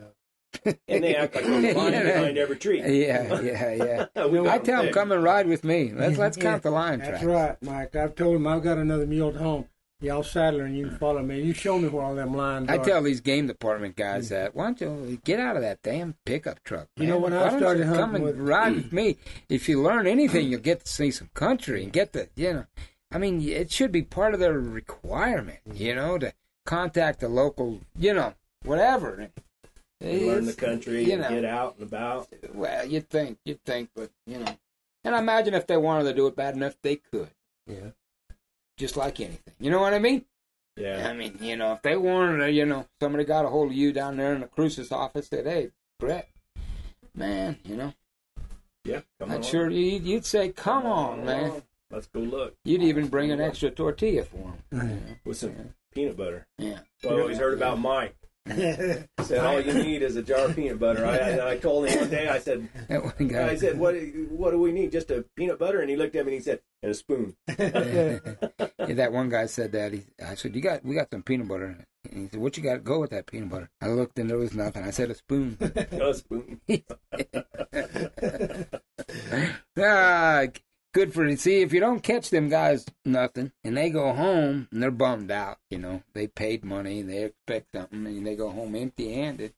And they act like there's a lion Yeah. behind every tree. Yeah, yeah, yeah. We I tell them, big. come and ride with me. Let's let's Yeah, count the line That's tracks. right, Mike. I've told him I've got another mule at home. Y'all saddle her and you can follow me. You show me where all them lines I are. tell these game department guys that why don't you get out of that damn pickup truck? You know, man? when I Why don't started you come and with- ride with me. If you learn anything, you'll get to see some country and get the you know. I mean, it should be part of their requirement, you know, to contact the local, you know, whatever. You learn the country, you and get out and about. Well, you'd think, you'd think, but you know. And I imagine if they wanted to do it bad enough, they could. Yeah. Just like anything. You know what I mean? Yeah, I mean, you know, if they wanted to, you know, somebody got a hold of you down there in the Cruces office, said, "Hey, Brett, man, you know, yeah. Come I'm on. sure you'd, you'd say, come on, man." Let's go look You'd even bring an extra tortilla for them. with some peanut butter. Yeah. So I always heard about Mike. Said all you need is a jar of peanut butter. I, I, I told him one day. I said, That one guy. I said, what what do we need? Just a peanut butter? And he looked at me and he said, and a spoon. Yeah, that one guy said that. He, I said, "You got, we got some peanut butter." And he said, "What you got to go with that peanut butter?" I looked and there was nothing. I said, "A spoon." A spoon. ah, good for you. See, if you don't catch them guys nothing, and they go home and they're bummed out, you know, they paid money, they expect something, and they go home empty-handed,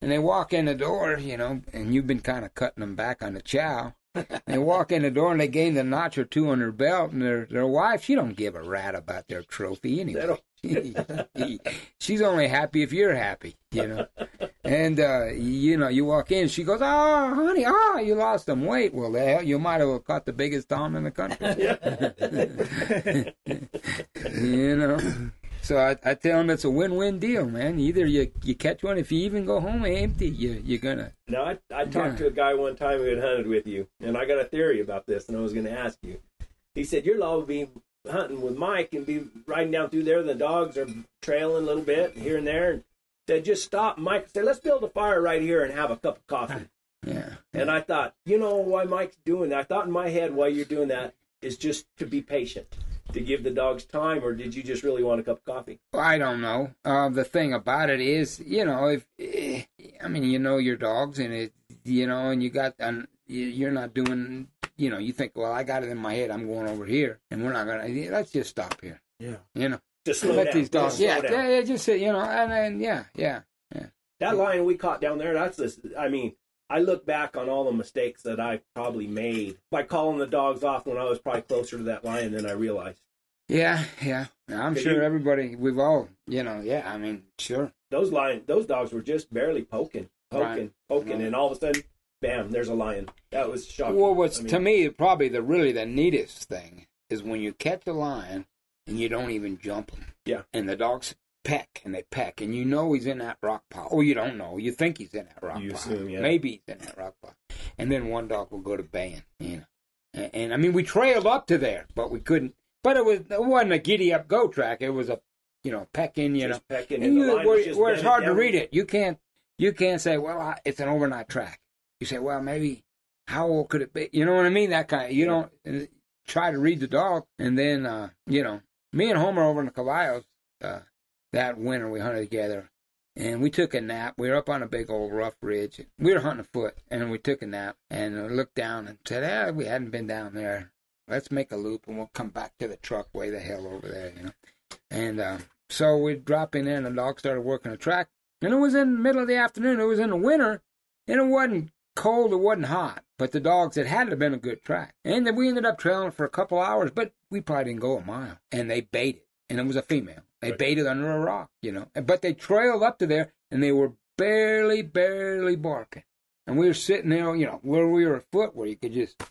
and they walk in the door, you know, and you've been kind of cutting them back on the chow. they walk in the door and they gain a notch or two on their belt, and their their wife, she don't give a rat about their trophy anyway. She's only happy if you're happy, you know. And uh, you know, you walk in, she goes, "Oh, honey, oh, you lost some weight." Well, the hell, you might have caught the biggest tom in the country. you know. So I, I tell them it's a win-win deal, man. Either you you catch one, if you even go home empty, you you're gonna. Now, I, I talked to a guy one time who had hunted with you, and I got a theory about this, and I was going to ask you. He said, Your law would be hunting with Mike and be riding down through there. The dogs are trailing a little bit here and there, and said just stop. Mike said, "Let's build a fire right here and have a cup of coffee." Yeah. And I thought, you know, why Mike's doing that? I thought in my head, why you're doing that is just to be patient, to give the dogs time, or did you just really want a cup of coffee? Well, I don't know. Uh, the thing about it is, you know, if eh, I mean, you know your dogs, and it, you know, and you got, and you're not doing, you know, you think, well, I got it in my head, I'm going over here, and we're not gonna. Let's just stop here. Yeah. You know, Just slow let down. these dogs. Just Yeah, yeah, yeah, just say, you know, and then yeah, yeah. Yeah. That lion we caught down there, that's this. I mean, I look back on all the mistakes that I probably made by calling the dogs off when I was probably closer to that lion than I realized. Yeah, yeah. I'm sure you- everybody, we've all, you know, yeah. I mean, sure. Those lion, those dogs were just barely poking, poking, Right. poking, Right. and all of a sudden, bam, there's a lion. That was shocking. Well, what's I mean, to me probably the really the neatest thing is when you catch a lion and you don't even jump him. Yeah. And the dogs peck and they peck, and you know he's in that rock pile. Or you don't know. You think he's in that rock pile. You pile. assume, yeah. Maybe he's in that rock pile. And then one dog will go to baying. You know. And, and I mean, we trailed up to there, but we couldn't. But it was it wasn't a giddy up go track. It was a you know pecking. You know. pecking, And and the you, where, just where it's hard to read it, you can't you can't say, well, I, it's an overnight track. You say, well, maybe how old could it be? You know what I mean? That kind. Of, you don't uh, try to read the dog, and then uh, you know, me and Homer over in the Caballos uh, that winter we hunted together, and we took a nap. We were up on a big old rough ridge. We were hunting afoot, and we took a nap and uh, looked down and said, ah, we hadn't been down there. Let's make a loop and we'll come back to the truck way the hell over there, you know. And uh, so we dropped in there, and the dog started working the track. And it was in the middle of the afternoon. It was in the winter, and it wasn't cold. It wasn't hot. But the dogs, it had to have been a good track. And then we ended up trailing for a couple hours, but we probably didn't go a mile. And they baited, and it was a female. They Right. baited under a rock, you know. But they trailed up to there, and they were barely, barely barking. And we were sitting there, you know, where we were afoot, where you could just,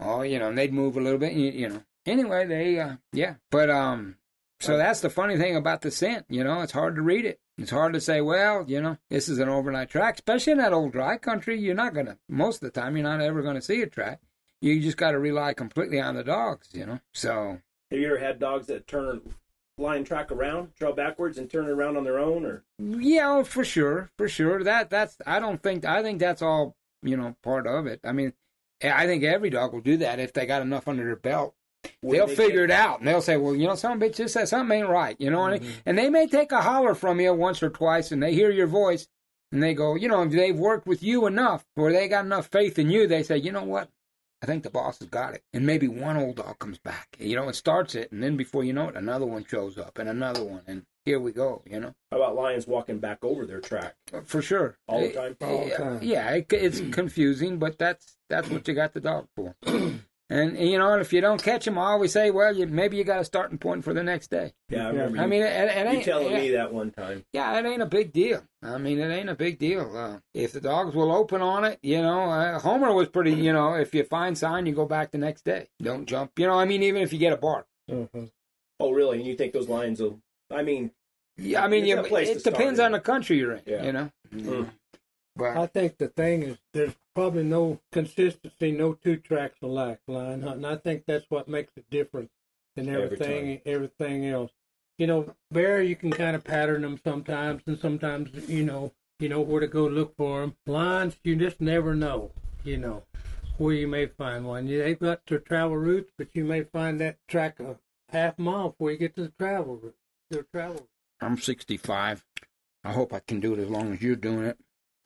oh, you know, and they'd move a little bit, you, you know. Anyway, they, uh, yeah. But, um, so that's the funny thing about the scent, you know, it's hard to read it. It's hard to say, well, you know, this is an overnight track, especially in that old dry country. You're not going to, most of the time, you're not ever going to see a track. You just got to rely completely on the dogs, you know. So, Have you ever had dogs that turn lion track around, trail backwards, and turn it around on their own, or yeah, oh, for sure, for sure. That, that's, I don't think, I think that's all, you know, part of it. I mean, I think every dog will do that if they got enough under their belt. Would they'll they figure take- it out and they'll say, well, you know, some bitch just said something ain't right, you know, what I mean? Mm-hmm. and they may take a holler from you once or twice and they hear your voice and they go, you know, if they've worked with you enough or they got enough faith in you, they say, you know what? I think the boss has got it. And maybe one old dog comes back. You know, it starts it and then before you know it, another one shows up and another one and here we go, you know, How about lions walking back over their track? Uh, for sure. All the time? All the yeah, time. Yeah, it, it's confusing, but that's that's what you got the dog for. And you know, if you don't catch them, I always say, well, you, maybe you got a starting point for the next day. Yeah, I Yeah. remember. I you, mean, it, it you telling yeah, me that one time. Yeah, it ain't a big deal. I mean, it ain't a big deal. Uh, if the dogs will open on it, you know, uh, Homer was pretty. You know, if you find sign, you go back the next day. Don't jump. You know, I mean, even if you get a bark. Mhm. Oh, really? And you think those lions will? I mean, Yeah, I mean, you, a place to it start, depends yeah. on the country you're in. Yeah. You know, Mm. but I think the thing is there's probably no consistency, no two tracks alike line hunting. I think that's what makes it different than Every everything everything else. You know, bear you can kind of pattern them sometimes, and sometimes you know you know where to go look for them. Lions you just never know. You know where you may find one. They've got their travel routes, but you may find that track a half mile before you get to the travel route. Their travel. route. I'm 65. I hope I can do it as long as you're doing it.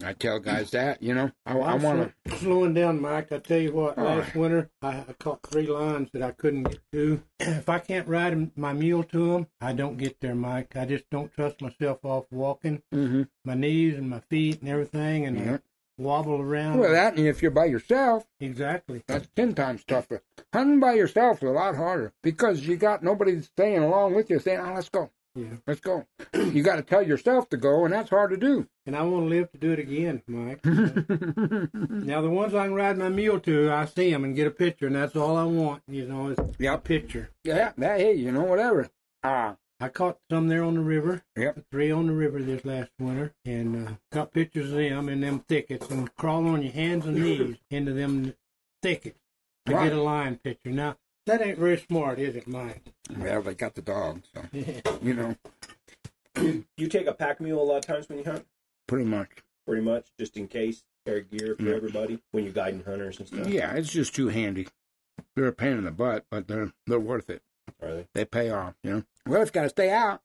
I tell guys that, you know. I, I want slo- slowing down, Mike. I tell you what, All last right. winter I, I caught three lines that I couldn't get to. If I can't ride my mule to them, I don't get there, Mike. I just don't trust myself off walking. to. hmm My knees and my feet and everything, and. I wobble around. Well, that, and if you're by yourself, exactly. that's 10 times tougher. Hunting by yourself is a lot harder because you got nobody staying along with you saying, oh, let's go. Yeah. Let's go. you got to tell yourself to go, and that's hard to do. And I want to live to do it again, Mike. now the ones I can ride my mule to, I see them and get a picture, and that's all I want. You know, is a Yep. picture. Yeah, that, hey, you know, whatever. Ah, I caught some there on the river. Yep. Three on the river this last winter, and uh, got pictures of them in them thickets, and crawl on your hands and knees into them thickets to Right. get a line picture. Now That ain't very smart, is it, Mike? Well, they got the dog, so you know, You take a pack mule a lot of times when you hunt, pretty much. pretty much, just in case. Carry gear for Yeah. everybody when you're guiding hunters and stuff. Yeah, it's just too handy. They're a pain in the butt, but they're they're worth it. Are they? They pay off, you know. Well, it's got to stay out.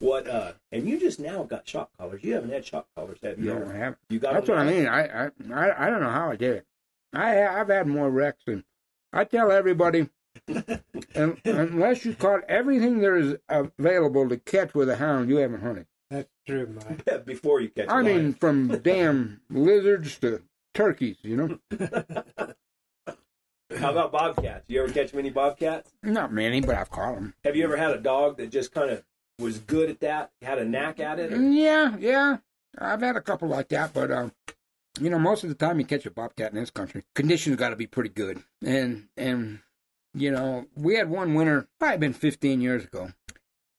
What? uh And you just now got shock collars. You haven't had shock collars, have you? No, ever? I haven't. You got That's them what I mean. I, I I I don't know how I did it. I I've had more wrecks than I tell everybody. Un- unless you caught everything there is available to catch with a hound, you haven't hunted. That's true, Mike. Before you catch. I a mean, lion. from damn lizards to turkeys, you know. how about bobcats? You ever catch many bobcats? Not many, but I've caught them. Have you ever had a dog that just kind of was good at that, had a knack at it? or- Yeah, yeah. I've had a couple like that, but um, you know, most of the time you catch a bobcat in this country, conditions got to be pretty good. And and you know, we had one winter, probably been 15 years ago,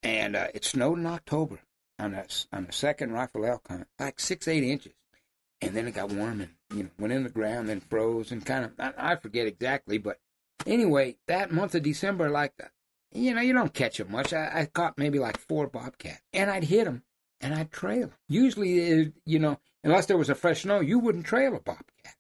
and uh, it snowed in October on a on a second rifle elk hunt, like six eight inches, and then it got warm and you know went in the ground, then froze and kind of I, I forget exactly, but anyway, that month of December, like you know, you don't catch them much. I, I caught maybe like four bobcats, and I'd hit them and I'd trail 'em. Usually, uh, you know, unless there was a fresh snow, you wouldn't trail a bobcat.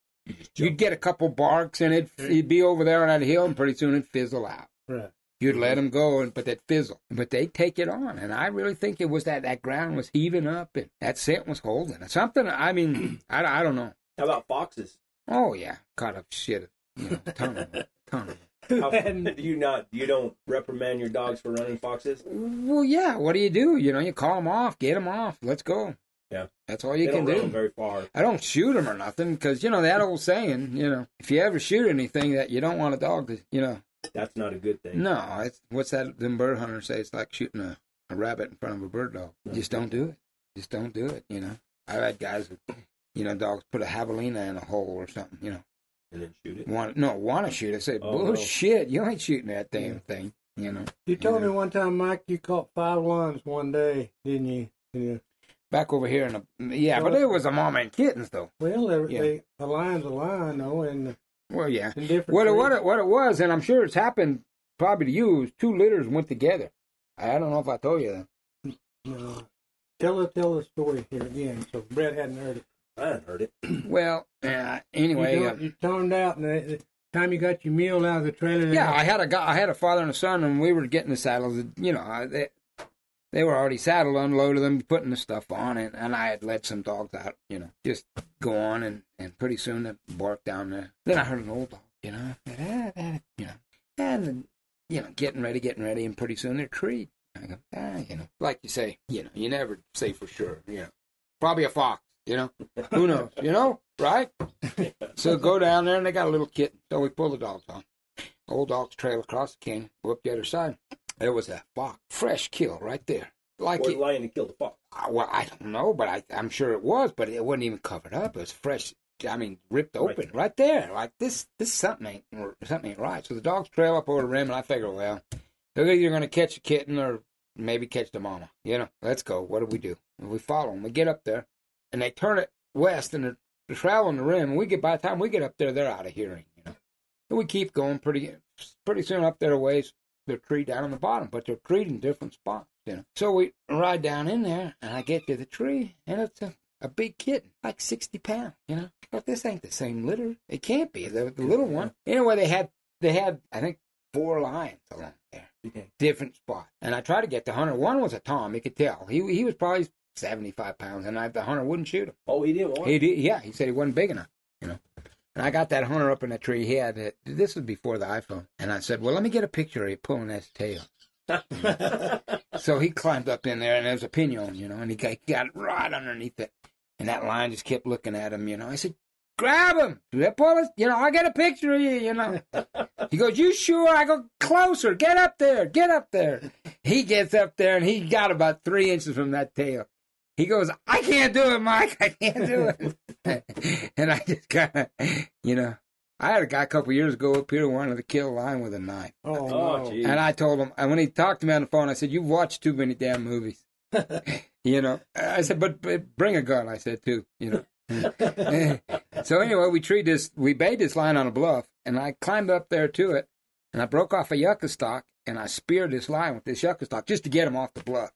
You'd get a couple barks and it'd, it'd be over there on that hill, and pretty soon it'd fizzle out. Right. You'd let mm-hmm. them go, and but they'd fizzle. But they'd take it on, and I really think it was that that ground was heaving up and that scent was holding. Something. I mean, I, I don't know. How about foxes? Oh yeah, caught up shit. You know, ton of them, ton of them. How, do you not? You don't reprimand your dogs for running foxes? Well, yeah. What do you do? You know, you call them off, get them off. Let's go. Yeah. That's all you they can don't do. very far. I don't shoot them or nothing because you know that old saying. You know, if you ever shoot anything that you don't want a dog to, you know, That's not a good thing. no, it's what's that? Them bird hunters say it's like shooting a, a rabbit in front of a bird dog. Just don't do it. Just don't do it. You know, I've had guys with, you know, dogs put a javelina in a hole or something. You know, And then shoot it. want no want to shoot. I say Oh, no. bullshit. You ain't shooting that damn thing. You know, You told Yeah. me one time, Mike, you caught five lions one day, didn't you? Yeah. Back over here in the yeah, but it was a mama and kittens though. Well, they, Yeah. they, a lion's a lion, though, and Well, yeah. in different. What it, what it, what it was, and I'm sure it's happened probably to you, is two litters went together. I don't know if I told you that. No. Tell the tell the story here again, so Brett hadn't heard it. I hadn't heard it. Well, uh, anyway, you, uh, you turned out, and the, the time you got your meal out of the trailer. yeah, I had a guy, I had a father and a son, and we were getting the saddles. You know, I- they they were already saddled, unloaded of them, putting the stuff on, and, and I had let some dogs out. You know, just go on, and and pretty soon they barked down there. Then I heard an old dog. You know, said, "Ah, ah," you know, and then, you know, getting ready, getting ready, and pretty soon they're treed. I go, ah, you know, like you say, you know, you never say for sure. You know, probably a fox. You know, who knows? You know, right? So go down there, and they got a little kitten. So we pull the dogs on. Old dogs trail across the canyon, go up the other side. There was a fox, fresh kill right there. Like Or it, lion that killed the fox. uh, well, I don't know, but I, I'm sure it was, but it wasn't even covered up. It was fresh. I mean, ripped open right there. Like this, this something ain't something ain't right. So the dogs trail up over the rim, and I figure, well, they're either going to catch the kitten or maybe catch the mama. You know, let's go. What do we do? And we follow them. We get up there, and they turn it west, and they're, they're traveling the rim. And we get by the time we get up there, they're out of hearing. You know, and we keep going pretty pretty soon up there a ways. They're treed down on the bottom, but they're treed in different spots. You know, so we ride down in there, and I get to the tree, and it's a a big kitten, like 60 pounds, you know. But this ain't the same litter. It can't be. The, the little one. Anyway, they had, they had, I think, four lions along there, Okay. different spots. And I tried to get the hunter. One was a Tom, you could tell. He, he was probably 75 pounds, and I, the hunter wouldn't shoot him. Oh, he didn't He did, yeah, he said he wasn't big enough, you know. And I got that hunter up in the tree. He had it. This was before the iPhone. And I said, well, let me get a picture of you pulling that tail. So he climbed up in there, and there was a pinion, you know, and he got, he got right underneath it. And that lion just kept looking at him, you know. I said, grab him. That pull it, you know, I got a picture of you, you know. He goes, you sure? I go, closer. Get up there. Get up there. He gets up there, and he got about three inches from that tail. He goes, I can't do it, Mike. I can't do it. and I just kind of, you know, I had a guy a couple years ago up here who wanted to kill a lion with a knife. Oh, Oh, no. And I told him, and when he talked to me on the phone, I said, "You've watched too many damn movies." you know, I said, but, but bring a gun. I said too. You know. so anyway, we treed this. We bait this lion on a bluff, and I climbed up there to it, and I broke off a yucca stalk and I speared this lion with this yucca stalk just to get him off the bluff,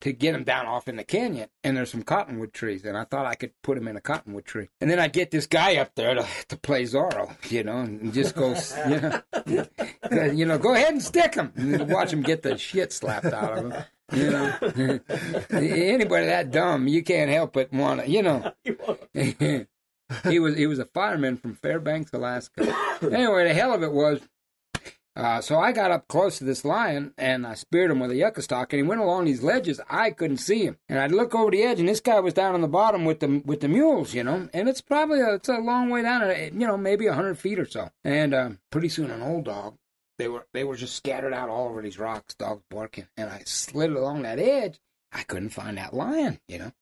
to get him down off in the canyon. And there's some cottonwood trees, and I thought I could put him in a cottonwood tree. And then I get this guy up there to, to play Zorro, you know, and just goes, you know, you know, go ahead and stick him. And watch him get the shit slapped out of him. You know, anybody that dumb, you can't help but want to, you know. he was he was a fireman from Fairbanks, Alaska. Anyway, the hell of it was, uh, so I got up close to this lion and I speared him with a yucca stalk, and he went along these ledges. I couldn't see him, and I'd look over the edge, and this guy was down on the bottom with the with the mules, you know. And it's probably a, it's a long way down, you know, maybe a hundred feet or so. And uh, pretty soon, an old dog they were they were just scattered out all over these rocks, dogs barking, and I slid along that edge. I couldn't find that lion, you know.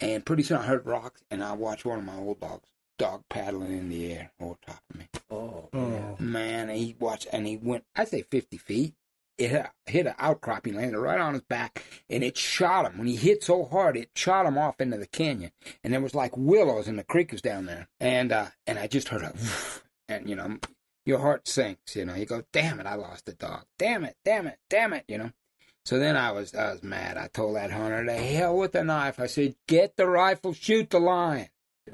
And pretty soon I heard rocks, and I watched one of my old dogs dog paddling in the air over top of me. Oh, Oh. Man, and he watched, and he went, I'd say 50 feet. It hit, hit an outcropping, landed right on his back, and it shot him. When he hit so hard, it shot him off into the canyon. And there was like willows, and the creek was down there. And uh, and I just heard a, and you know, your heart sinks. You know, you go, damn it, I lost the dog. Damn it, damn it, damn it. You know. So then I was I was mad. I told that hunter, to hell with the knife. I said, get the rifle, shoot the lion.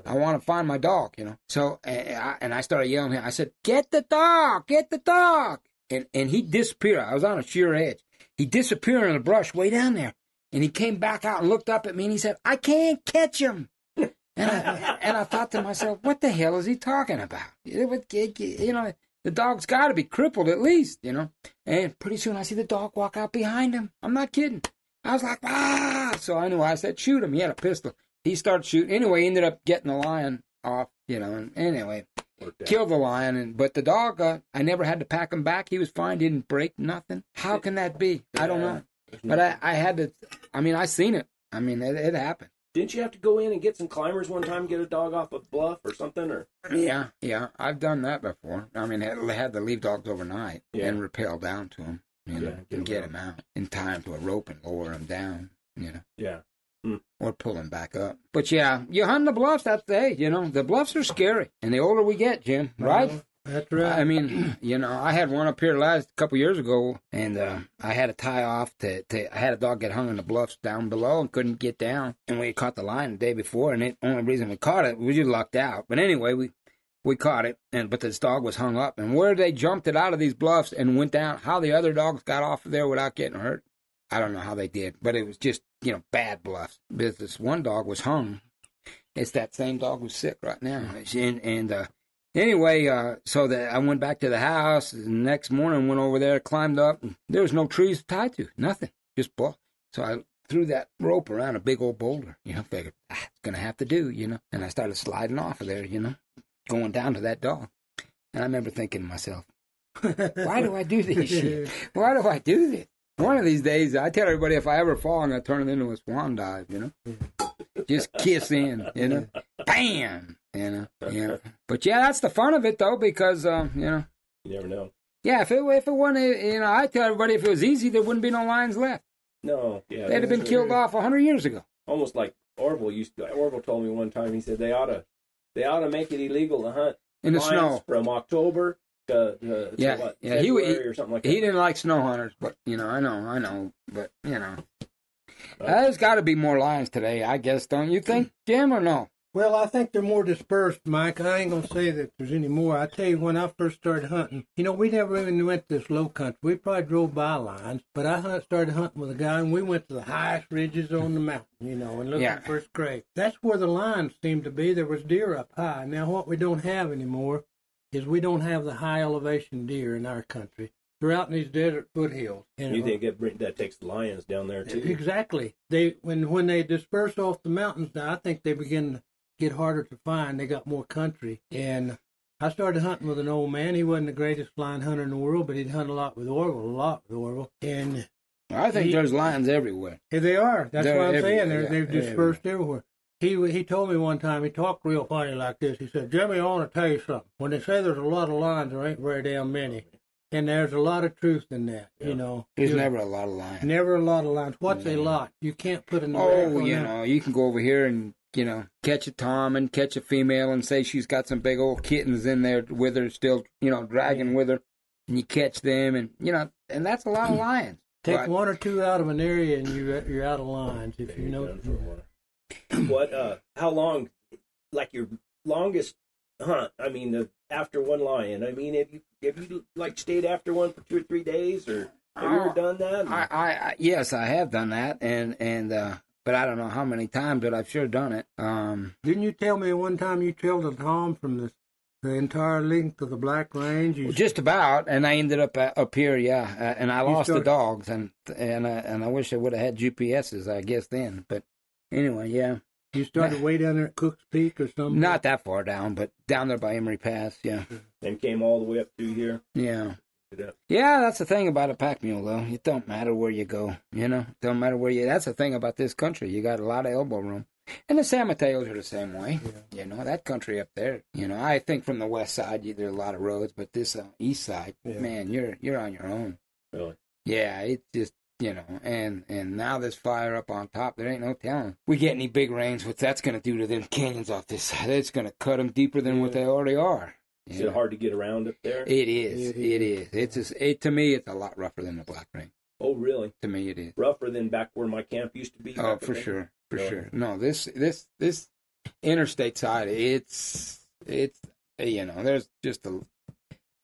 I want to find my dog, you know. So and I, and I started yelling. I said, "Get the dog! Get the dog!" And and he disappeared. I was on a sheer edge. He disappeared in the brush way down there, and he came back out and looked up at me and he said, "I can't catch him." And I and I thought to myself, "What the hell is he talking about?" You know, the dog's got to be crippled at least, you know. And pretty soon I see the dog walk out behind him. I'm not kidding. I was like, "Ah!" So I knew I said, "Shoot him." He had a pistol he started shooting. Anyway, he ended up getting the lion off, you know. And anyway, killed the lion. And but the dog, uh, I never had to pack him back. He was fine. Didn't break nothing. How can that be? I don't know. But I, I had to. I mean, I seen it. I mean, it, it happened. Didn't you have to go in and get some climbers one time, get a dog off a bluff or something? Or Yeah, yeah, I've done that before. I mean, had, had to leave dogs overnight Yeah. and rappel down to them, you know, Yeah, get and get out. them out in time to a rope and lower them down, you know. yeah, or pull them back up. But yeah, you hunt the bluffs. That's the hey, you know the bluffs are scary, and the older we get, Jim, right? That's right. I mean, you know, I had one up here last couple years ago, and uh, I had a tie off to, to. I had a dog get hung in the bluffs down below and couldn't get down, and we caught the line the day before, and the only reason we caught it, we just lucked out. But anyway, we we caught it, and but this dog was hung up, and where they jumped it out of these bluffs and went down, how the other dogs got off of there without getting hurt, I don't know how they did, but it was just you know bad bluffs. Because this one dog was hung. It's that same dog who's sick right now, and and uh, anyway, uh, so that I went back to the house. The next morning, went over there, climbed up. And there was no trees tied to, nothing, just bluff. So I threw that rope around a big old boulder. You know, figured ah, it's gonna have to do. You know, and I started sliding off of there. You know, going down to that dog. And I remember thinking to myself, why do I do this shit? Why do I do this? One of these days, I tell everybody if I ever fall, I'm gonna turn it into a swan dive. You know, just kiss in. You know, bam. You know, yeah. But yeah, that's the fun of it though, because um, you know, you never know. yeah. If it if it wasn't, you know, I tell everybody if it was easy, there wouldn't be no lions left. No, yeah, They'd have been killed off a hundred years ago. Almost like Orville used to. Orville told me one time. He said they ought to, they ought to make it illegal to hunt In the snow. from October to, to, to Yeah, what, yeah, he- February he- or something like that. He didn't like snow hunters, but you know, I know, I know, but you know, there's got to be more lions today, I guess. Don't you think, Jim, or no? Well, I think they're more dispersed, Mike. I ain't gonna say that there's any more. I tell you, when I first started hunting, you know, we never even went to this low country. We probably drove by lines, but I hunt, started hunting with a guy, and we went to the highest ridges on the mountain, you know, and looking Yeah. for his grave. That's where the lines seemed to be. There was deer up high. Now, what we don't have anymore is we don't have the high elevation deer in our country. They're out in these desert foothills. And You think it, bring- that takes the lions down there too? Exactly. They when when they disperse off the mountains now, I think they begin to get harder to find. They got more country. And I started hunting with an old man. He wasn't the greatest lion hunter in the world, but he'd hunt a lot with Orville, a lot with Orville. And I think He- there's lions everywhere. here they are. That's They're what I'm saying. They're, yeah, they've dispersed everywhere. He he told me one time. He talked real funny like this. He said, "Jimmy, I want to tell you something. When they say there's a lot of lions, there ain't very damn many, and there's a lot of truth in that. You know, There's You- never a lot of lions. never a lot of lions. What's a lot? You can't put oh, in the rack Oh, you that. know, you can go over here and you know catch a tom and catch a female and say she's got some big old kittens in there with her, still you know dragging with her. and you catch them, and you know, and that's a lot of lions. Take But- one or two out of an area and you're you're out of lines. If you You're know, done for a while. What? Uh, how long? Like your longest hunt? I mean, the after one lion. I mean, have you have you like stayed after one for two or three days, or have you ever Oh, done that? I, I, I yes, I have done that, and and uh, but I don't know how many times, but I've sure done it. Um, didn't you tell me one time you trailed a tom from the the entire length of the Black Range? You, just about, and I ended up uh, up here, yeah, uh, and I You lost the dogs, and and uh, and I wish I would have had GPSs, I guess then, but anyway, yeah, you started way down there at Cook's Peak or something. not that far down, but down there by Emory Pass, yeah, and came all the way up through here. yeah. Yeah. Yeah, that's the thing about a pack mule, though. It don't matter where you go, you know. It don't matter where you. That's the thing about this country. You got a lot of elbow room, and the San Mateos are the same way. You know that country up there. You know, I think from the west side you, there are a lot of roads, but this uh, east side, Yeah. man, you're you're on your own. Really? Yeah, it's just you know, and and now this fire up on top, there ain't no telling. We get any big rains, what that's going to do to them canyons off this side? It's going to cut them deeper than what they already are. Is you it hard to get around up there? It is. It It is. It's just, it to me. It's a lot rougher than the Black Range. oh, really? To me, it is. Rougher than back where my camp used to be. Oh, for then? sure, for Really? sure. No, this this this interstate side, it's it's you know, there's just a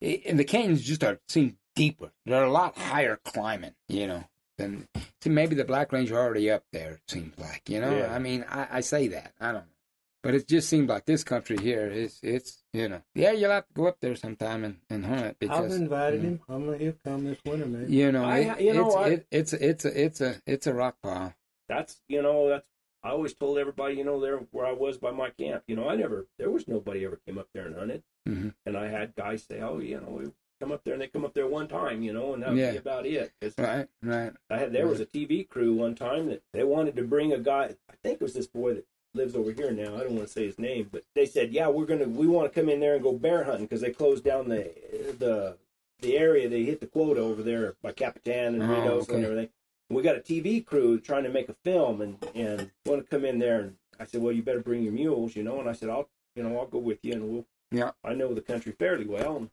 it, and the canyons just are seem deeper. They're a lot higher climbing, you know. Than see, maybe the Black Range are already up there. It seems like, you know. Yeah. I mean, I, I say that. I don't know. But it just seems like this country here is it's you know yeah you'll have to go up there sometime and, and hunt because I've invited mm. him. I'm gonna he'll come this winter, man. you know I- it, you know it's, what? it, it's it's a it's a it's a rock pile. That's you know that's. I always told everybody, you know, there where I was by my camp, you know, I never, there was nobody ever came up there and hunted, Mhm. and I had guys say, oh, you know, we come up there and they come up there one time, you know, and that would Yeah. be about it. Right, right. I had there was a TV crew one time that they wanted to bring a guy. I think it was this boy that lives over here now. I don't want to say his name, but they said, "Yeah, we're gonna we want to come in there and go bear hunting because they closed down the the the area. They hit the quota over there by Capitan and Oh, Ritos okay. and everything. We got a TV crew trying to make a film and and want to come in there. And I said, "Well, you better bring your mules, you know." And I said, "I'll you know I'll go with you and we'll Yeah. I know the country fairly well." And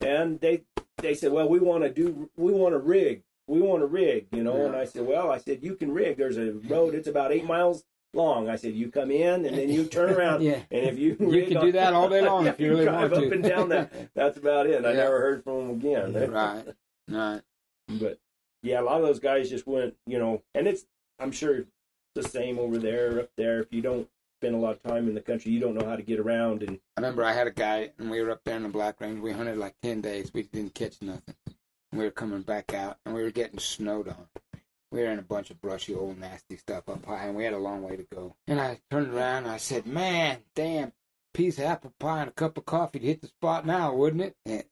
they they said, "Well, we want to do we want to rig." We want to rig, you know, and I said, "Well, I said you can rig. There's a road. It's about eight miles long." I said, "You come in and then you turn around, Yeah. and if you You can on- do that all day long Yeah, if you really drive want up to. and down that. That's about it. And I Yeah. never heard from them again. right, right. But yeah, a lot of those guys just went, you know, and it's I'm sure the same over there, up there. If you don't spend a lot of time in the country, you don't know how to get around. And I remember I had a guy, and we were up there in the Black Range. We hunted like ten days. We didn't catch nothing. We were coming back out, and we were getting snowed on. We were in a bunch of brushy, old, nasty stuff up high, and we had a long way to go. And I turned around, and I said, "Man, damn, piece of apple pie and a cup of coffee to hit the spot now, wouldn't it?" And,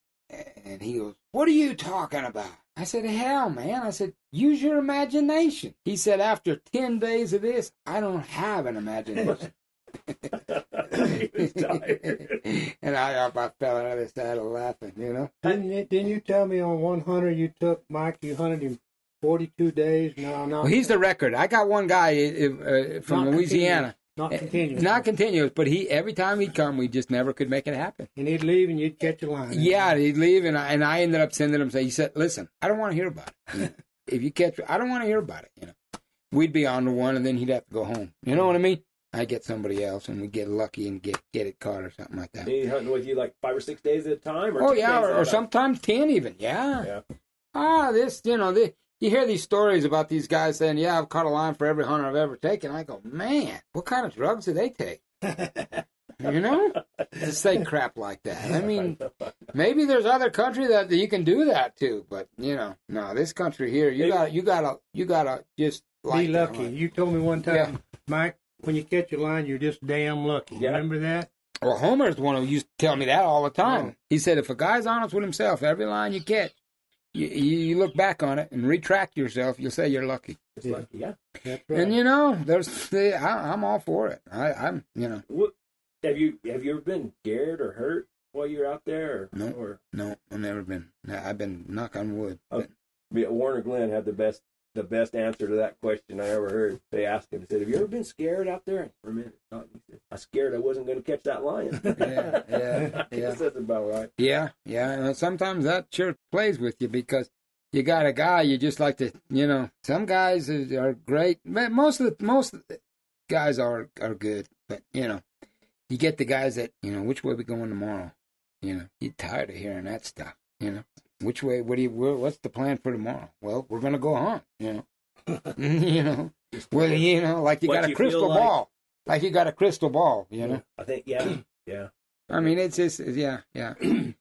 and he goes, "What are you talking about?" I said, "Hell, man!" I said, "Use your imagination." He said, "After ten days of this, I don't have an imagination." he was tired. and I, I fell out of the saddle laughing, you know. Didn't you, didn't you tell me on one hunter you took Mike? You hunted him forty two days. No, no. Well, he's the record. I got one guy uh, from Not Louisiana, not Eh, continuous. not continuous, but he every time he'd come, we just never could make it happen. and he'd leave and you'd catch a line. Yeah, he'd leave, and I, and I ended up sending him. Say, he said, "Listen, I don't want to hear about it. if you catch, I don't want to hear about it. You know, we'd be on the one, and then he'd have to go home. You know what I mean? I get somebody else, and we get lucky and get get it caught or something like that. He hunting with you like five or six days at a time, or Oh two yeah, or, or sometimes ten even. Yeah. Yeah. Ah, this you know the, you hear these stories about these guys saying, "Yeah, I've caught a line for every hunter I've ever taken." I go, man, what kind of drugs do they take? you know, to say crap like that. I mean, maybe there's other country that, that you can do that to, but you know, no, this country here, you got you gotta you gotta just like Be lucky. You told me one time, Yeah. Mike, when you catch a line, you're just damn lucky. Yeah. Remember that? Well, Homer's the one who used to tell me that all the time. Oh. He said, if a guy's honest with himself, every line you catch, you, you, look back on it and retract yourself, you'll say you're lucky. It's yeah. That's right. And you know, there's, I, I'm all for it. I, I'm, you know, What, have you have you ever been scared or hurt while you're out there? Or, No. or no, I've never been. I've been knock on wood. Oh. yeah, Warner Glenn had the best the best answer to that question I ever heard. They asked him, He said, "Have you ever been scared out there?" For a minute, he said, "I was scared I wasn't going to catch that lion." Yeah, yeah, I yeah. that's about right. Yeah, yeah. And sometimes that sure plays with you because you got a guy you just like to, you know. Some guys are, great. but Most of the most of the guys are are good, but you know, you get the guys that you know. Which way we going tomorrow? You know, you're tired of hearing that stuff. You know, which way? What do you? wha- What's the plan for tomorrow? Well, we're gonna go hunt. You know, you know. Well, you know, like you What got a you crystal ball. Like you got a crystal ball. You know. I think, yeah, yeah. I mean, it's just yeah, yeah.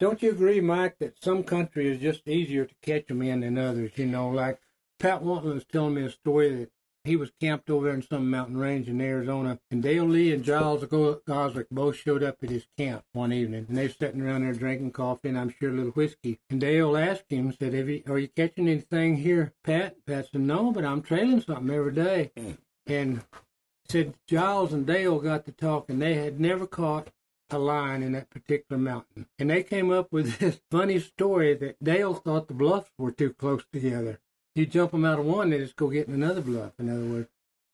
Don't you agree, Mike, that some country is just easier to catch them in than others? You know, like Pat Wantley was telling me a story that he was camped over in some mountain range in Arizona, and Dale Lee and Giles Go- Goswick both showed up at his camp one evening, and they were sitting around there drinking coffee and I'm sure a little whiskey. And Dale asked him, said, you, "Are you catching anything here, Pat?" Pat said, "No, but I'm trailing something every day." And said Giles and Dale got to talking. They had never caught a lion in that particular mountain. And they came up with this funny story that Dale thought the bluffs were too close together. You jump them out of one, they just go get in another bluff. In other words,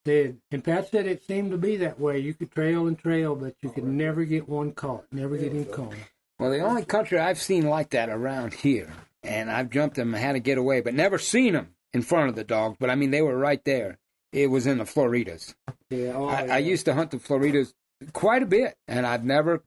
they and Pat said it seemed to be that way. You could trail and trail, but you could never get one caught, never get him caught. Well, the only country I've seen like that around here, and I've jumped them and had to get away, but never seen them in front of the dogs. But I mean, they were right there. It was in the Floridas. Yeah, oh, I, yeah. I used to hunt the Floridas quite a bit, and I've never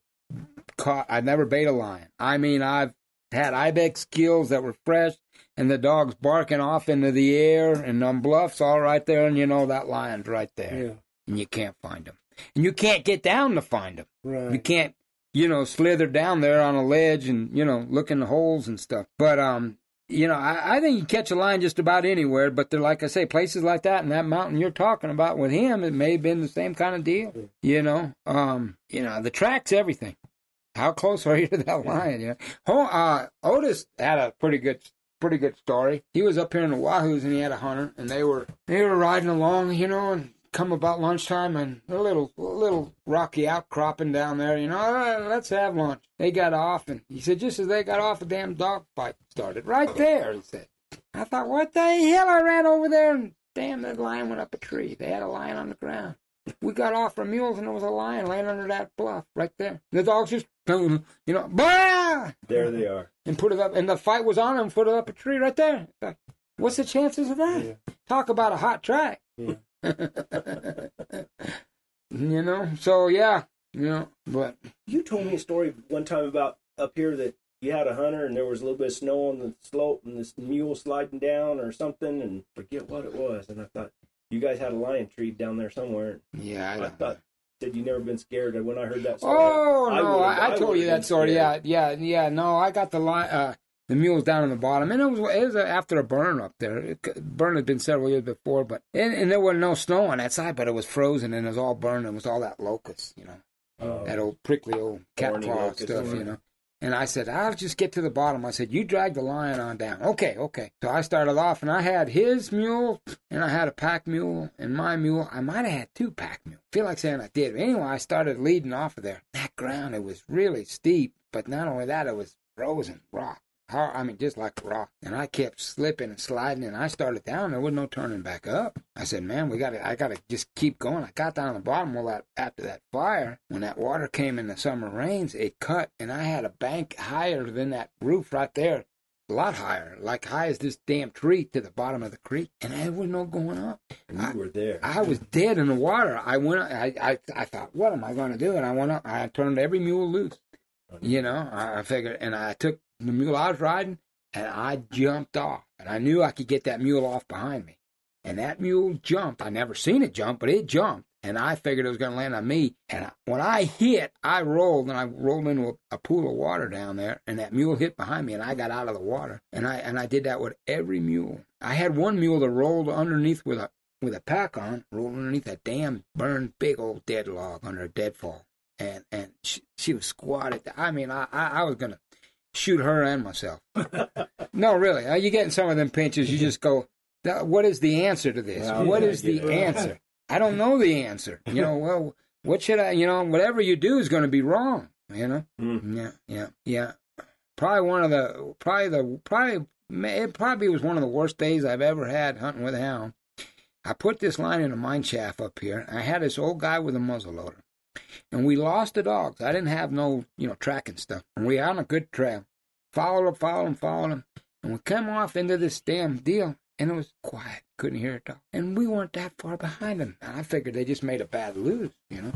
caught. I've never bait a lion. I mean, I've had ibex kills that were fresh, and the dogs barking off into the air, and on bluffs all right there, and you know that lion's right there, yeah, and you can't find him, and you can't get down to find him. You can't, you know, slither down there on a ledge and, you know, look in the holes and stuff. But, um, you know, I, I think you catch a lion just about anywhere, but they're like I say, places like that and that mountain you're talking about with him, it may have been the same kind of deal. You know, um, you know, the track's everything. How close are you to that lion? You know, uh, Otis had a pretty good, pretty good story. He was up here in the Wahoos and he had a hunter, and they were they were riding along, you know, and come about lunchtime and a little a little rocky outcropping down there, you know, "Uh, let's have lunch. They got off and he said just as they got off a damn dog fight started. Right there, he said. I thought, what the hell? I ran over there and damn that lion went up a tree. They had a lion on the ground. We got off our mules and there was a lion laying under that bluff right there. The dogs just you know, bah! There they are. and put it up and the fight was on and put it up a tree right there. What's the chances of that? Yeah. Talk about a hot track. Yeah. you know, so yeah, you know, but You told me a story one time about up here that you had a hunter and there was a little bit of snow on the slope and this mule sliding down or something and forget what it was. And I thought you guys had a lion tree down there somewhere. yeah, I, I, thought said you never been scared. And when I heard that story, Oh I no, I, I, I told you that story. Yeah, scared. yeah, yeah. No, I got the line, uh, the mules down in the bottom, and it was it was after a burn up there. It, burn had been several years before, but and, and there was no snow on that side, but it was frozen and it was all burned. It was all that locust, you know, Oh. that old prickly old cat claw stuff, you know. And I said, I'll just get to the bottom. I said, you drag the lion on down. Okay, okay. So I started off, and I had his mule, and I had a pack mule, and my mule. I might have had two pack mules. feel like saying I did. But anyway, I started leading off of there. That ground, it was really steep, but not only that, it was frozen rock. Hard, I mean, just like rock. And I kept slipping and sliding, and I started down. There was no turning back up. I said, "Man, we got to. I got to just keep going." I got down to the bottom. Well, that after that fire, when that water came in the summer rains, it cut, and I had a bank higher than that roof right there, a lot higher, like high as this damn tree to the bottom of the creek, and there was no going up. And you were there. I was dead in the water. I went. I I, I thought, what am I going to do? And I went up. I turned every mule loose. Oh, you know, I, I figured, and I took the mule I was riding, and I jumped off, and I knew I could get that mule off behind me. And that mule jumped. I never seen it jump, but it jumped, and I figured it was going to land on me. And I, when I hit, I rolled, and I rolled into a, a pool of water down there, and that mule hit behind me, and I got out of the water. And I and I did that with every mule. I had one mule that rolled underneath with a with a pack on, rolled underneath a damn burned big old dead log under a deadfall, and and she, she was squatted. I mean, I I, I was gonna shoot her and myself. no, really, uh, you get in some of them pinches, you just go, what is the answer to this? Yeah, what yeah, is the it. answer? I don't know the answer. You know, well, what should I? You know, whatever you do is going to be wrong. You know, Mm. yeah, yeah, yeah. Probably one of the, probably the, probably it probably was one of the worst days I've ever had hunting with a hound. I put this line in a mine shaft up here. I had this old guy with a muzzle loader, and we lost the dogs. I didn't have no, you know, tracking stuff, and we on a good trail. Followed him, followed him, followed him, and we come off into this damn deal, and it was quiet. Couldn't hear it talk, and we weren't that far behind them. And I figured they just made a bad lose, you know.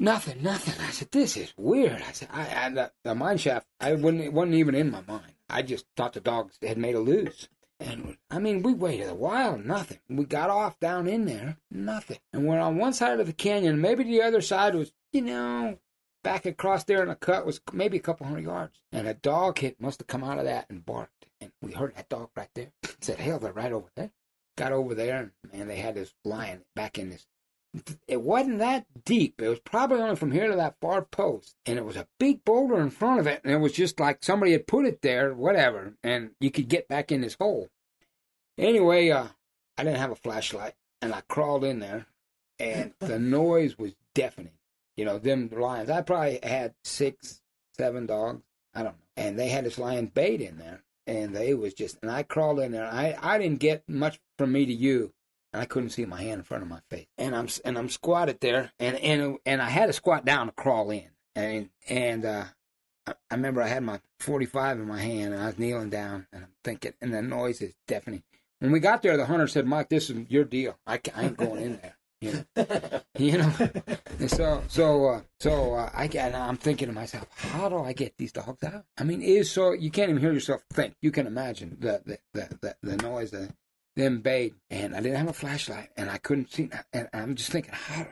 Nothing, nothing. I said, this is weird. I said, I, I the, the mine shaft, I wouldn't, it wasn't even in my mind. I just thought the dogs had made a lose. And I mean, we waited a while, nothing. We got off down in there, nothing. And we're on one side of the canyon. Maybe the other side was, you know, back across there in the cut was maybe a couple hundred yards. And a dog hit must have come out of that and barked. And we heard that dog right there. Said, hell, they're right over there. Got over there, and man, they had this lion back in this it wasn't that deep. It was probably only from here to that far post. And it was a big boulder in front of it. And it was just like somebody had put it there, whatever. And you could get back in this hole. Anyway, uh, I didn't have a flashlight. And I crawled in there. And the noise was deafening. You know, them lions. I probably had six, seven dogs. I don't know. And they had this lion bait in there. And they was just, and I crawled in there. I, I didn't get much from me to you and I couldn't see my hand in front of my face. And I'm and I'm squatted there, and and and I had to squat down to crawl in. And and uh, I, I remember I had my 45 in my hand, and I was kneeling down, and I'm thinking, and the noise is deafening. When we got there, the hunter said, "Mike, this is your deal. I, I ain't going in there." You know, you know. And so, so, uh, so uh, I get. I'm thinking to myself, how do I get these dogs out? I mean, it is so you can't even hear yourself think. You can imagine the the the, the, the noise, the them bait, and I didn't have a flashlight, and I couldn't see. And I'm just thinking, how,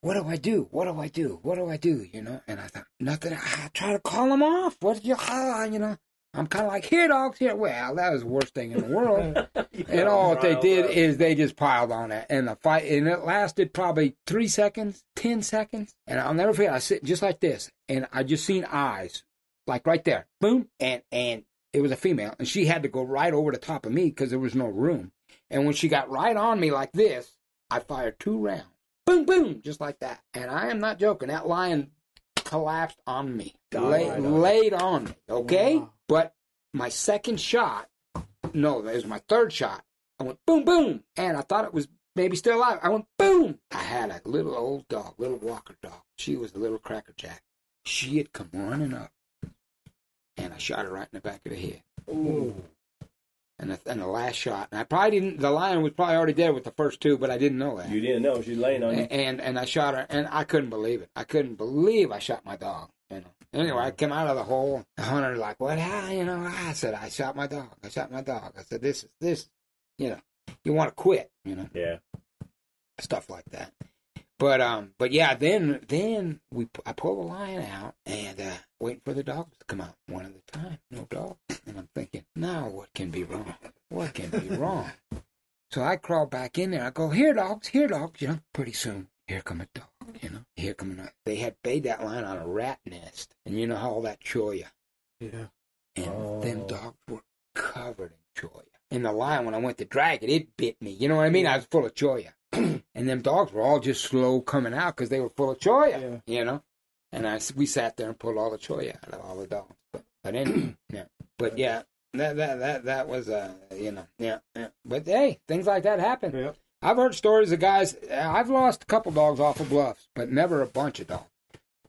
what do I do? What do I do? What do I do? You know? And I thought, nothing. I try to call them off. What you, ah, you know? I'm kind of like, here, dogs, here. Well, that was the worst thing in the world. and all they did up. is they just piled on it, and the fight, and it lasted probably three seconds, ten seconds, and I'll never forget. I sit just like this, and I just seen eyes, like right there, boom, and and it was a female, and she had to go right over the top of me because there was no room. And when she got right on me like this, I fired two rounds. Boom, boom, just like that. And I am not joking. That lion collapsed on me, lay, right on. laid on me, okay? Wow. But my second shot, no, that was my third shot. I went boom, boom. And I thought it was maybe still alive. I went boom. I had a little old dog, little walker dog. She was a little cracker jack. She had come running up. And I shot her right in the back of the head. Ooh and the, and the last shot. And I probably didn't. The lion was probably already dead with the first two, but I didn't know that. You didn't know she's laying on you. And, and and I shot her, and I couldn't believe it. I couldn't believe I shot my dog. You know. Anyway, I came out of the hole. The hunter like, what? How? You know? I said, I shot my dog. I shot my dog. I said, this is this. You know, you want to quit. You know. Yeah. Stuff like that. But um, but yeah, then then we I pull the lion out and uh, waiting for the dogs to come out one at a time. No dog, and I'm thinking, now what can be wrong? What can be wrong? So I crawl back in there. I go, here, dogs, here, dogs. You know, pretty soon, here come a dog. You know, here come a. They had bait that lion on a rat nest, and you know how all that cholla. Yeah. And oh. them dogs were covered in cholla. And the lion, when I went to drag it, it bit me. You know what I mean? I was full of cholla. and them dogs were all just slow coming out because they were full of cholla, yeah. you know. And I we sat there and pulled all the cholla out of all the dogs. But, but anyway, yeah. But yeah, that that that that was uh you know yeah, yeah. But hey, things like that happen. Yeah. I've heard stories of guys. I've lost a couple dogs off of bluffs, but never a bunch of dogs.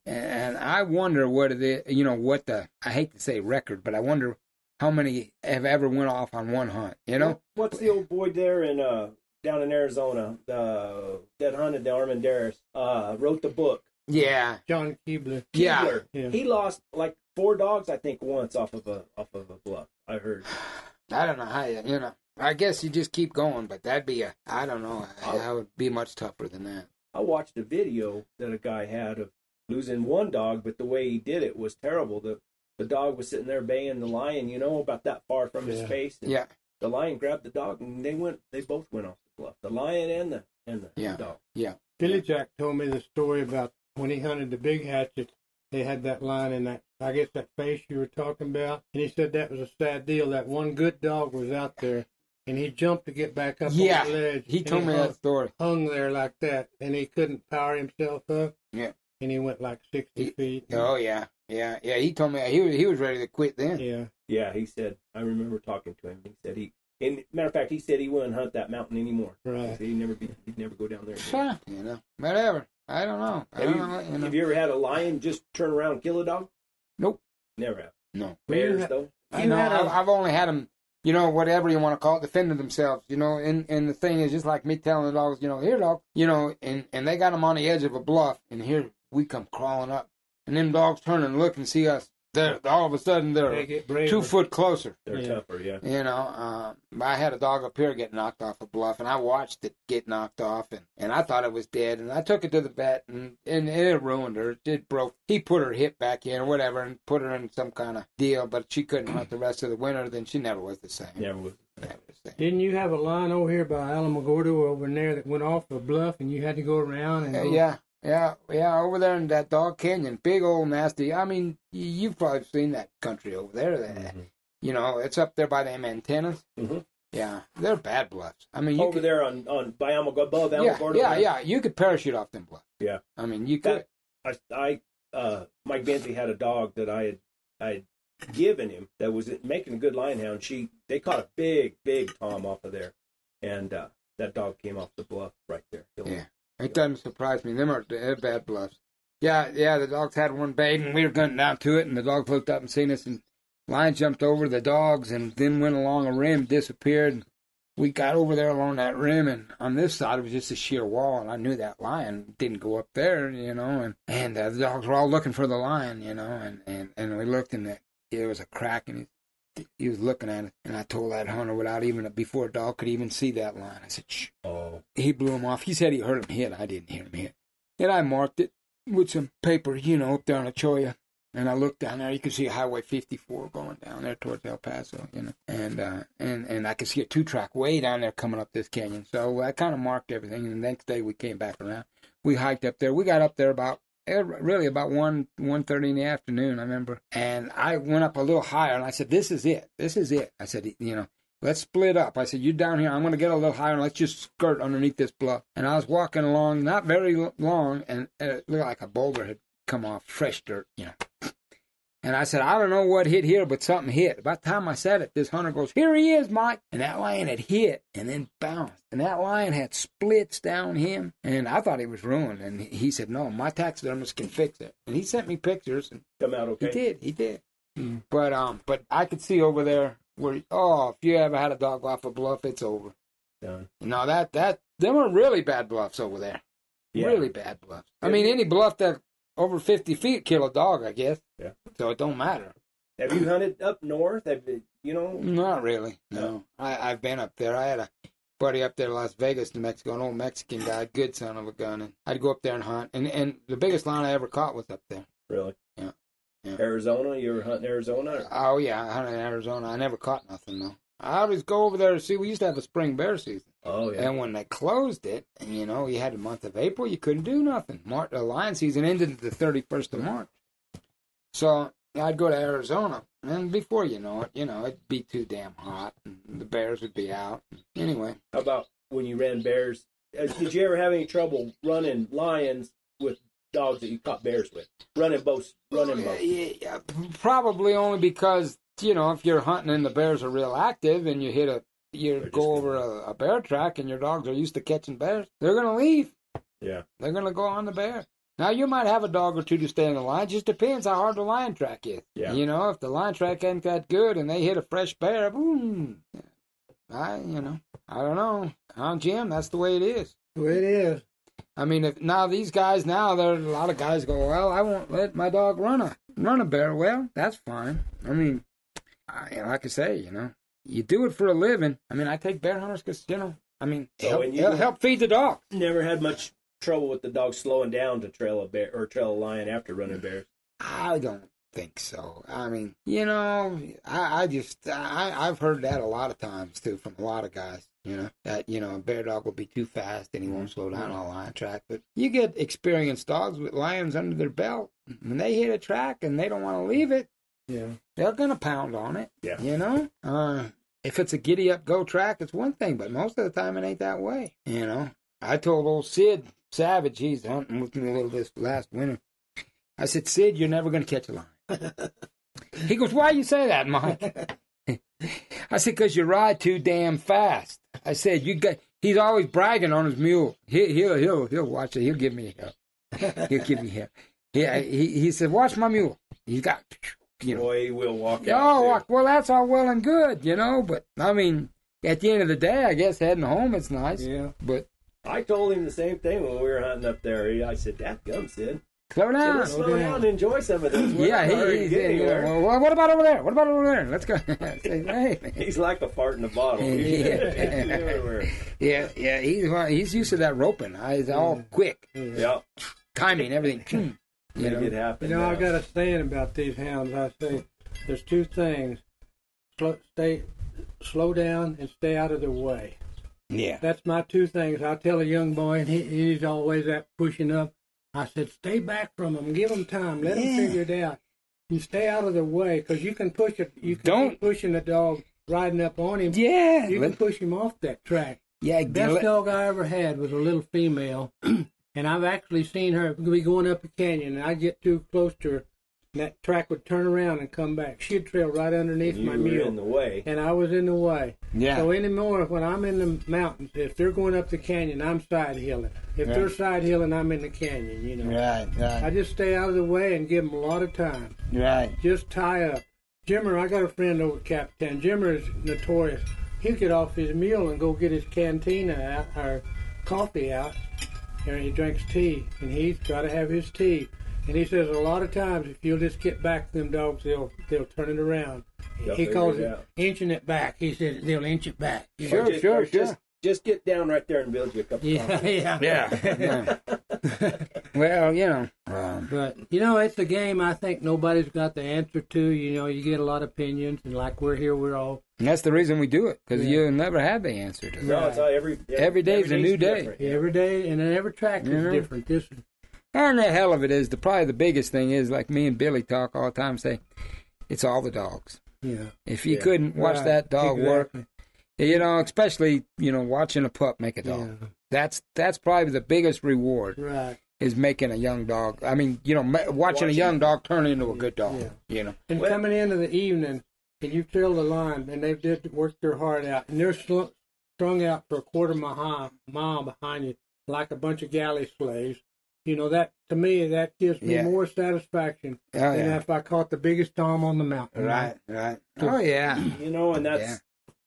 And I wonder what it is. You know what the I hate to say record, but I wonder how many have ever went off on one hunt. You know what's the old boy there in uh down in Arizona, the that hunted the Armendaris, uh, wrote the book. Yeah, John Keebler. Yeah. yeah, he lost like four dogs, I think, once off of a off of a bluff. I heard. I don't know how you, you know. I guess you just keep going, but that'd be a. I don't know. That would be much tougher than that. I watched a video that a guy had of losing one dog, but the way he did it was terrible. The the dog was sitting there baying the lion, you know, about that far from his face. yeah. The lion grabbed the dog, and they went. They both went off bluff. The lion and the and the yeah. dog. Yeah. Billy Jack told me the story about when he hunted the big hatchet. They had that line in that, I guess that face you were talking about, and he said that was a sad deal. That one good dog was out there, and he jumped to get back up yeah, on the ledge. He told he me hung, that story. Hung there like that, and he couldn't power himself up. Yeah. And he went like sixty he, feet. Oh yeah, yeah, yeah. He told me he was he was ready to quit then. Yeah. Yeah, he said. I remember talking to him. He said he. And matter of fact, he said he wouldn't hunt that mountain anymore. Right. He would never be. He'd never go down there. Again. Sure, you know, whatever. I don't know. I Have don't you, know. You know. have you ever had a lion just turn around and kill a dog? Nope. Never have. No. Bears ha- though. I You know. had a- I've, I've only had them, you know, whatever you want to call it, defending themselves, you know. And and the thing is, just like me telling the dogs, you know, here, dog, you know, and and they got them on the edge of a bluff, and here we come crawling up, and them dogs turn and look and see us. They're all of a sudden They they're get braver. two foot closer. They're Yeah. tougher. Yeah. You know, uh, I had a dog up here get knocked off a bluff, and I watched it get knocked off, and, and I thought it was dead, and I took it to the vet, and, and it ruined her. It broke. He put her hip back in or whatever, and put her in some kind of deal, but she couldn't hunt the rest of the winter. Then she never was the same. Never was. Never the same. Didn't you have a line over here by Alamogordo over in there that went off a bluff and you had to go around and Uh, go- yeah, yeah, yeah. Over there in that dog canyon, big old nasty. I mean, you've probably seen that country over there. That Mhm. you know, it's up there by them antennas. Mhm. Yeah, they're bad bluffs. I mean, you Over could, there on on by Alamogordo, above yeah, yeah, yeah. You could parachute off them bluffs. Yeah. I mean, you could. That- I, I uh, Mike Benzie had a dog that I had I had given him that was making a good lion hound. She they caught a big big tom off of there, and uh, that dog came off the bluff right there. Yeah. It doesn't surprise me. Them are they're bad bluffs. Yeah, yeah. The dogs had one bait, and we were gunning down to it, and the dog looked up and seen us, and lion jumped over the dogs, and then went along a rim, disappeared. We got over there along that rim, and on this side it was just a sheer wall, and I knew that lion didn't go up there, you know, and and uh, the dogs were all looking for the lion, you know, and and and we looked, and it, there was a crack, and he, he was looking at it, and I told that hunter without even before a dog could even see that line. I said, Shh Oh, he blew him off. He said he heard him hit. I didn't hear him hit. And I marked it with some paper, you know, up there on Cholla. And I looked down there. You can see Highway 54 going down there towards El Paso, you know. And uh, and and I could see a two track way down there coming up this canyon. So I kind of marked everything. And the next day we came back around. We hiked up there. We got up there about really about one one thirty in the afternoon. I remember. And I went up a little higher, and I said, "This is it. This is it." I said, "You know." Let's split up. I said, You down here. I'm going to get a little higher and let's just skirt underneath this bluff. And I was walking along, not very long, and uh, it looked like a boulder had come off, fresh dirt, you know. And I said, I don't know what hit here, but something hit. By the time I said it, this hunter goes, Here he is, Mike. And that lion had hit and then bounced. And that lion had splits down him. And I thought he was ruined. And he said, No, my taxidermist can fix it. And he sent me pictures. And come out okay. he did. He did. Mm. But um, but I could see over there where oh, if you ever had a dog off a bluff, it's over. Done. No, that that them are really bad bluffs over there. Yeah. Really bad bluffs. I mean, any bluff that over fifty feet kill a dog, I guess. Yeah. So it don't matter. Have you hunted up north? Have you, you know? Not really. No, I I've been up there. I had a buddy up there, in Las Vegas, New Mexico, an old Mexican guy, good son of a gun, and I'd go up there and hunt. And and the biggest line I ever caught was up there. Really? Yeah. Yeah. Arizona? You ever hunting Arizona? or- Oh yeah, I hunted in Arizona. I never caught nothing though. I always go over there to see. We used to have a spring bear season, Oh yeah. and when they closed it, and you know, you had the month of April, you couldn't do nothing. March, the lion season ended the thirty first of March, so I'd go to Arizona, and before you know it, you know, it'd be too damn hot, and the bears would be out. Anyway, How about when you ran bears? Uh, did you ever have any trouble running lions with dogs that you caught bears with? Running both, running both. Yeah, yeah, probably only because you know if you're hunting and the bears are real active and you hit a you They're go over a, a bear track and your dogs are used to catching bears, they're gonna leave. Yeah. They're gonna go on the bear. Now you might have a dog or two to stay in the line. Just depends how hard the line track is. Yeah. You know, if the line track ain't that good and they hit a fresh bear, boom. I you know I don't know. Huh, Jim? That's the way it is. The way it is. I mean, if now these guys now there are a lot of guys go, well, I won't let my dog run a run a bear. Well, that's fine. I mean, I, like I say, you know, you do it for a living. I mean, I take bear hunters because you know, I mean, So help, you- help, help feed the dog. Never had much trouble with the dog slowing down to trail a bear or trail a lion after running bears. I don't think so. I mean, you know, I, I just I I've heard that a lot of times too from a lot of guys. You know that you know a bear dog will be too fast and he won't mm-hmm. slow down on a lion track. But you get experienced dogs with lions under their belt. When they hit a track and they don't want to leave it, Yeah. they're gonna pound on it. Yeah. You know, uh, if it's a giddy up go track, it's one thing, but most of the time it ain't that way. You know, I told old Sid Savage, he's hunting with me a little this last winter. I said, Sid, you're never gonna catch a lion. He goes, "Why you say that, Mike?" I said, "Cause you ride too damn fast." I said, "You got." He's always bragging on his mule. He, he'll he'll he'll watch it. He'll give me help. He'll give me help. Yeah, he he said, "Watch my mule." He's got, you know. Boy, will walk Oh, out. well, well, that's all well and good, you know. But I mean, at the end of the day, I guess heading home it's nice. Yeah. But I told him the same thing when we were hunting up there. He- I said, "That gum, Sid. slow So down. let's slow down and enjoy some of this. We're Yeah, in he, he's you well, what about over there? What about over there? Let's go. Say, hey. He's like a fart in a bottle. Yeah. Yeah, yeah, he's he's used to that roping. He's all quick, yeah, timing, everything. You make know, it happen. You know, I now. got a saying about these hounds. I say there's two things: slow, stay, slow down, and stay out of their way. yeah, That's my two things. I tell a young boy, and he, he's always at pushing up. I said, stay back from them, give them time, let them figure it out, You stay out of the way, because you can push it. You can Don't- keep pushing the dog riding up on him. yeah, You let- can push him off that track. yeah. Best let- dog I ever had was a little female, and I've actually seen her be going up a canyon, and I'd get too close to her, and that track would turn around and come back. She'd trail right underneath you my were mule, in the way. and I was in the way. yeah, So anymore, when I'm in the mountains, if they're going up the canyon, I'm side hilling. If they're side hilling, I'm in the canyon. You know, right, Right. I just stay out of the way and give them a lot of time. right. Just tie up. Jimmer, I got a friend over at Capitan. Jimmer is notorious. He'll get off his mule and go get his cantina out, or coffee out, and he drinks tea, and he's got to have his tea. And he says a lot of times, if you'll just get back to them dogs, they'll they'll turn it around. They'll he calls it it inching it back. He says they'll inch it back. You know? Sure, just, sure, or just, sure. Just get down right there and build you a cup of Yeah, coffee. yeah, Yeah. yeah. well, you know, um, But you know, it's a game. I think nobody's got the answer to. You know, you get a lot of opinions, and like we're here, we're all that's the reason we do it because Yeah. you never have the answer to it. No, it's all every every, Every day's a new day. different. every day, and every track is Mhm. different. This, And the hell of it is, the probably the biggest thing is like me and Billy talk all the time. Say, it's all the dogs. yeah, If you Yeah. couldn't watch Right, that dog work, exactly. You know, especially you know watching a pup make a dog. Yeah, That's that's probably the biggest reward right. is making a young dog. I mean, you know, ma- watching, a young it. dog turn into a good dog. Yeah. You know, And Well- coming into the evening, and you trail the line, and they've did work their heart out, and they're sl- strung out for a quarter mile, mile behind you, like a bunch of galley slaves. You know that to me, that gives me Yeah. more satisfaction oh than yeah, if I caught the biggest tom on the mountain. right, right. Oh yeah, You know, and that's Yeah.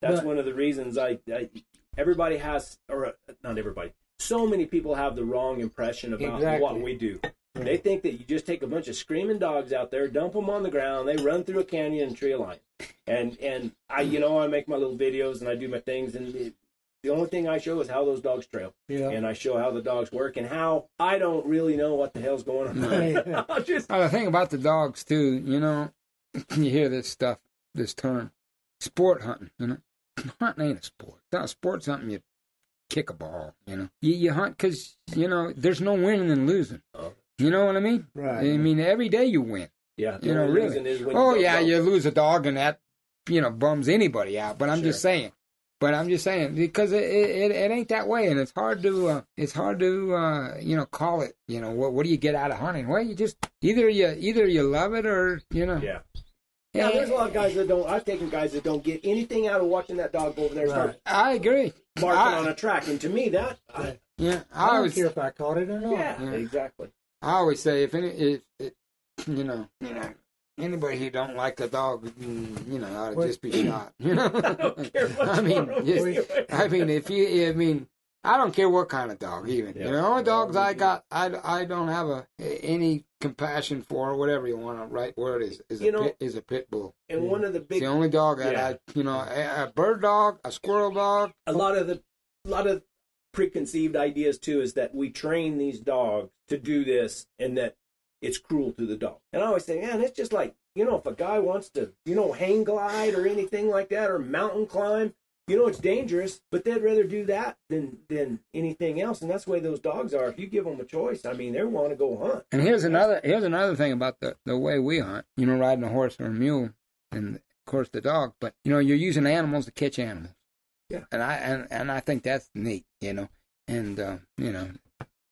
That's But- one of the reasons I, I everybody has or uh, not everybody. So many people have the wrong impression about Exactly. what we do. They think that you just take a bunch of screaming dogs out there, dump them on the ground, they run through a canyon and tree a line. And and I, you know, I make my little videos and I do my things, and it, the only thing I show is how those dogs trail, Yeah. and I show how the dogs work and how I don't really know what the hell's going on. I'll just the thing about the dogs too, you know, you hear this stuff, this term, sport hunting. You know, hunting ain't a sport. Not a sport. Something you kick a ball. You know, you, you hunt because you know there's no winning and losing. Oh. You know what I mean? Right. I mean, every day you win. yeah, You know, really. reason is when Oh yeah, you lose a dog and that, you know, bums anybody out. But I'm just saying. But I'm just saying because it, it it ain't that way, and it's hard to uh, it's hard to uh, you know call it. You know what what do you get out of hunting? Well, you just either you either you love it or you know. Yeah. Yeah, there's a lot of guys that don't. I've taken guys that don't get anything out of watching that dog go over there and start I agree. barking I- on a track, and to me, that I, Yeah, I I don't always care if I caught it or not. yeah, Yeah. exactly. I always say if any if, if you know you know anybody who don't like the dog, mm, you know, ought to Well- just be shot. You know, I don't care what's I mean, going on just- with you. I mean, if you, I mean, I don't care what kind of dog, even. Yeah. You know, the only dogs I got, I, I don't have a any compassion for, or whatever you want to write word is, is a know- pit, is a pit bull. And one of the It's big, the only dog that Yeah. I, you know, a, a bird dog, a squirrel dog. a lot of the, a lot of preconceived ideas too is that we train these dogs to do this, and that it's cruel to the dog. And I always say, man, it's just like you know, if a guy wants to, you know, hang glide or anything like that, or mountain climb. You know it's dangerous, but they'd rather do that than than anything else, and that's the way those dogs are. If you give them a choice, I mean, they want to go hunt. And here's another, here's another thing about the the way we hunt. You know, riding a horse or a mule, and of course the dog. But you know, you're using animals to catch animals. Yeah. And I and and I think that's neat. You know, and uh, you know,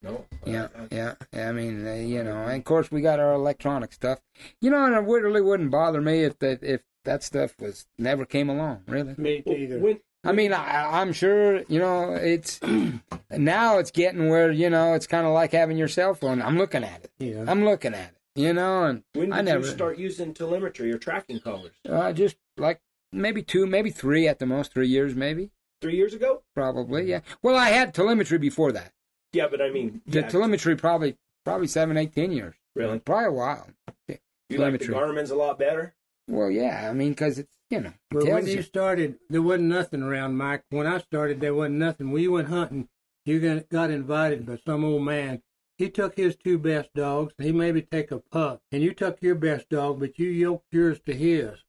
No. Yeah, I- I- yeah. I mean, uh, you know, and of course we got our electronic stuff. You know, and it really wouldn't bother me if that if that stuff was never came along. Really. Me either. when, I mean, I, I'm sure you know it's now it's getting where you know it's kind of like having your cell phone. I'm looking at it. yeah. I'm looking at it. You know, and when I did never you start using telemetry or tracking colors? uh, just like maybe two, maybe three at the most, three years, maybe, Three years ago? probably. Yeah. Well, I had telemetry before that. Yeah, but I mean, The yeah, telemetry probably probably seven, eight, ten years. really. Probably a while. You like the telemetry. Garmin's a lot better. Well, yeah. I mean, because it's you know, But when you you. started, there wasn't nothing around, Mike. When I started, there wasn't nothing. We went hunting. You got- got invited by some old man. He took his two best dogs. He maybe take a pup, and you took your best dog, but you yoked yours to his,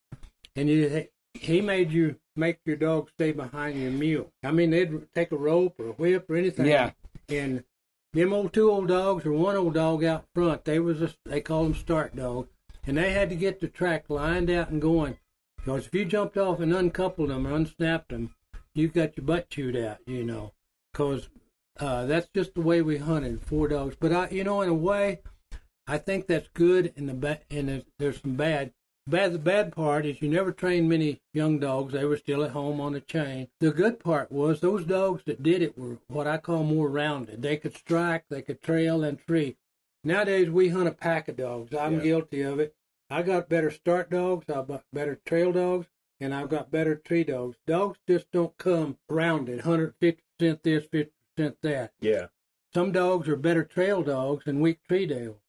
and you he made you make your dog stay behind your mule. I mean, they'd take a rope or a whip or anything. Yeah. And them old two old dogs or one old dog out front, they was a, they call them start dogs, and they had to get the track lined out and going. Because if you jumped off and uncoupled them or unsnapped them, you got your butt chewed out, you know. Because uh, that's just the way we hunted four dogs. But I, you know, in a way, I think that's good. And the ba- and there's, there's some bad. Bad. The bad part is you never trained many young dogs. They were still at home on the chain. The good part was those dogs that did it were what I call more rounded. They could strike, they could trail and tree. Nowadays we hunt a pack of dogs. I'm Yeah. guilty of it. I got better start dogs. I've got better trail dogs and I've got better tree dogs. Dogs just don't come rounded, 150% this, 50% that. Yeah. Some dogs are better trail dogs than weak tree dogs,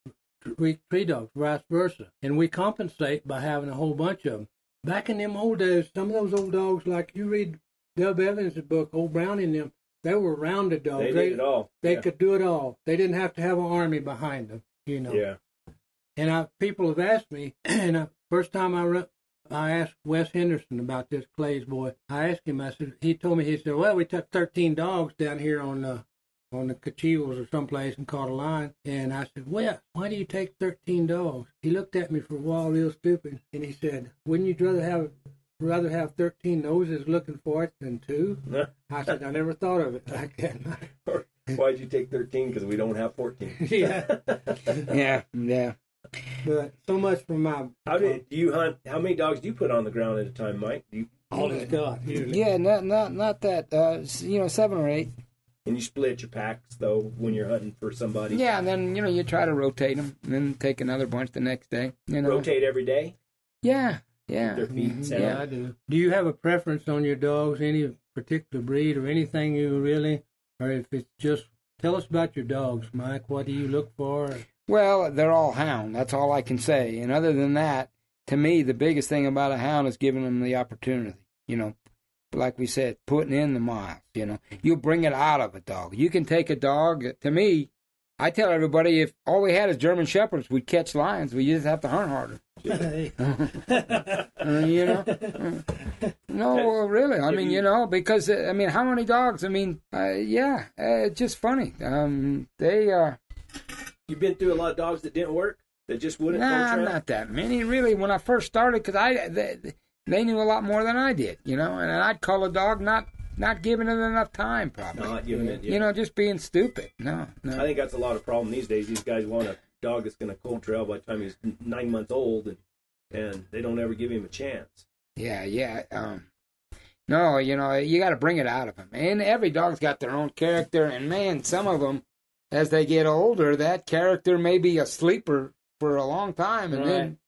weak tree dogs, vice versa. And we compensate by having a whole bunch of them. Back in them old days, some of those old dogs, like you read Dub Evans' book, Old Brownie and them, they were rounded dogs. They did it all. they yeah. could do it all. They didn't have to have an army behind them, you know. Yeah. And I, people have asked me, and I, first time I re- I asked Wes Henderson about this Clay's boy. I asked him. I said he told me he said, well, we took 13 dogs down here on the on the Cachivas or someplace and caught a lion. And I said, Wes, why do you take 13 dogs? He looked at me for a while, real stupid, and he said, wouldn't you rather have rather have 13 noses looking for it than two? I said, I never thought of it like that. Why'd you take 13? Because we don't have 14. yeah, Yeah, yeah. but so much for my How did do you hunt? How many dogs do you put on the ground at a time, Mike? Do you, all this got usually. Yeah, not not not that. Uh, you know, seven or eight. and you split your packs though when you're hunting for somebody. Yeah, and then you know you try to rotate them, and then take another bunch the next day. You know. Rotate every day. Yeah, yeah. Their feet mhm, Yeah, I do. Do you have a preference on your dogs, any particular breed or anything you really, or if it's just, tell us about your dogs, Mike. What do you look for? Well, they're all hound. That's all I can say. And other than that, to me, the biggest thing about a hound is giving them the opportunity. You know, like we said, putting in the miles. You know, you bring it out of a dog. You can take a dog. To me, I tell everybody if all we had is German shepherds, we'd catch lions. We just have to hunt harder. You know. No, really. I mean, you know, because uh, I mean, how many dogs? I mean, uh, yeah, uh, it's just funny. Um, they uh, You've been through a lot of dogs that didn't work. That just wouldn't nah, not that many really. When I first started, because I they, they knew a lot more than I did, you know, and I'd call a dog not not giving it enough time, probably. Not giving it. Yeah. You know, just being stupid. No, no. I think that's a lot of problem these days. These guys want a dog that's going to cold trail by the time he's nine months old, and and they don't ever give him a chance. Yeah, yeah. Um, no, you know, you got to bring it out of them. And every dog's got their own character. And man, some of them, as they get older, that character may be a sleeper for a long time, and then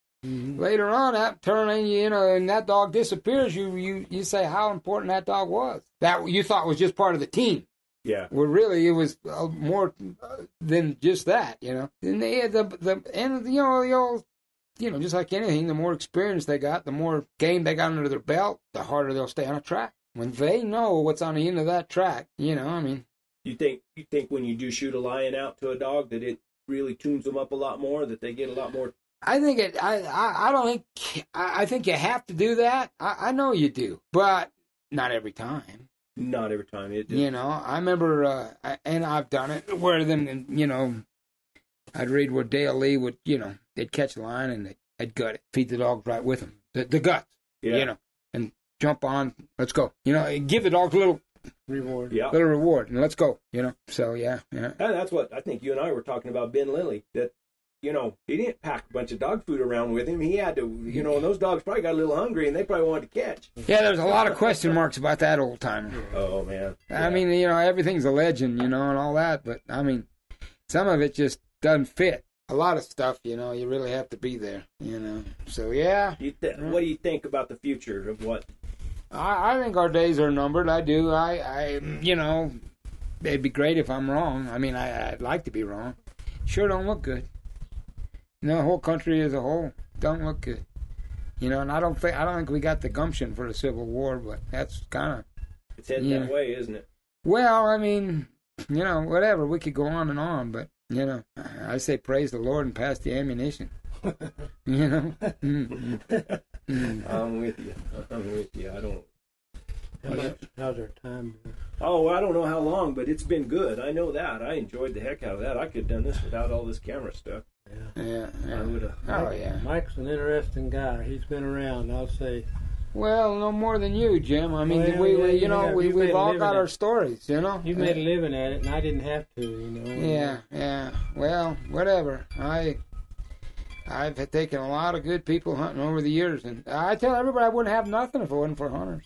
later on, that turning, you know, and that dog disappears. You you you say how important that dog was. That you thought was just part of the team. Yeah. Well, really, it was uh, more uh, than just that, you know. And they, had the the and you know the old, you know, just like anything, the more experience they got, the more game they got under their belt, the harder they'll stay on a track. When they know what's on the end of that track, you know, I mean, You think you think when you do shoot a lion out to a dog that it really tunes them up a lot more, that they get a lot more. I think it. I I, I don't think. I, I think you have to do that. I, I know you do, but not every time. Not every time it. You know, I remember, uh, I- and I've done it where then, you know, I'd read where Dale Lee would, you know, they'd catch a line and they'd, they'd gut it, feed the dogs right with them, the, the guts, yeah. you know, and jump on, let's go. You know, give the dogs a little reward. Yeah. little reward, and let's go. You know. So yeah, yeah. And that's what I think you and I were talking about Ben Lilly. That you know he didn't pack a bunch of dog food around with him. He had to, you know, and those dogs probably got a little hungry and they probably wanted to catch. Yeah, there's a lot of question marks about that old timer. Oh man. I mean, you know, everything's a legend, you know, and all that, but I mean, some of it just doesn't fit. A lot of stuff, you know, you really have to be there, you know. So yeah, You th- what do you think about the future of what? I, I think our days are numbered. I do. I, I, you know, it'd be great if I'm wrong. I mean, I, I'd like to be wrong. Sure, don't look good. You know, the whole country as a whole don't look good. You know, and I don't think I don't think we got the gumption for the Civil War, but that's kind of It's heading Yeah. that way, isn't it? well. I mean, you know, whatever. We could go on and on, but you know, I say praise the Lord and pass the ammunition. you know. Mm, mm, mm. I'm with you. I'm with you. I don't. How much, how's our time? Oh, I don't know how long, but it's been good. I know that. I enjoyed the heck out of that. I could have done this without all this camera stuff. Yeah. Yeah. I yeah. would have. Oh yeah. Mike's an interesting guy. He's been around. I'll say. Well, no more than you, Jim. I mean, Well, we, yeah, we you know, we, we've all got our stories, you know. You made a living at it, and I didn't have to. You know. Yeah, yeah. Well, whatever. I, I've had taken a lot of good people hunting over the years, and I tell everybody I wouldn't have nothing if it wasn't for hunters.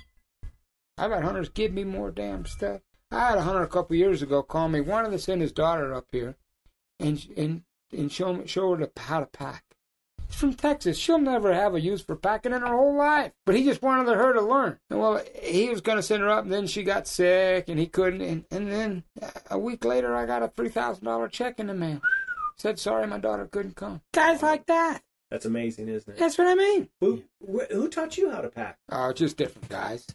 I've had hunters give me more damn stuff. I had a hunter a couple years ago call me, wanted to send his daughter up here, and and and show show her how to pack. She's from Texas. She'll never have a use for packing in her whole life. But he just wanted her to learn. And well, he was going to send her up, and then she got sick, and he couldn't. And, and then a week later, I got a three thousand dollar check in the mail. Said sorry, my daughter couldn't come. Guys like that. That's amazing, isn't it? That's what I mean. Who wh- who taught you how to pack? Oh, just different guys,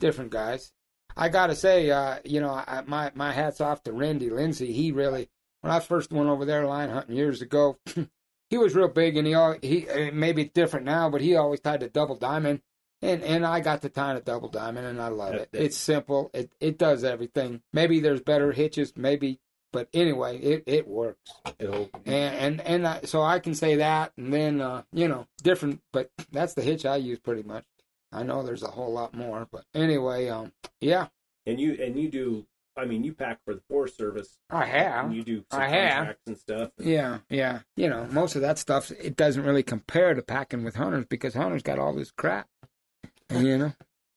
different guys. I gotta say, uh, you know, I, my my hats off to Randy Lindsay. He really, when I first went over there line hunting years ago, he was real big, and he al- he maybe different now, but he always tied a double diamond, and and I got to tie a double diamond, and I love it. It's simple. It it does everything. Maybe there's better hitches, maybe, but anyway, it it works It'll, and and and I, so I can say that, and then uh, you know, different, but that's the hitch I use pretty much. I know there's a whole lot more, but anyway, um, yeah, and you and you do. I mean, you pack for the Forest Service. I have. And you do I have. contracts and stuff. Yeah, yeah. You know, most of that stuff it doesn't really compare to packing with hunters because hunters got all this crap. You know,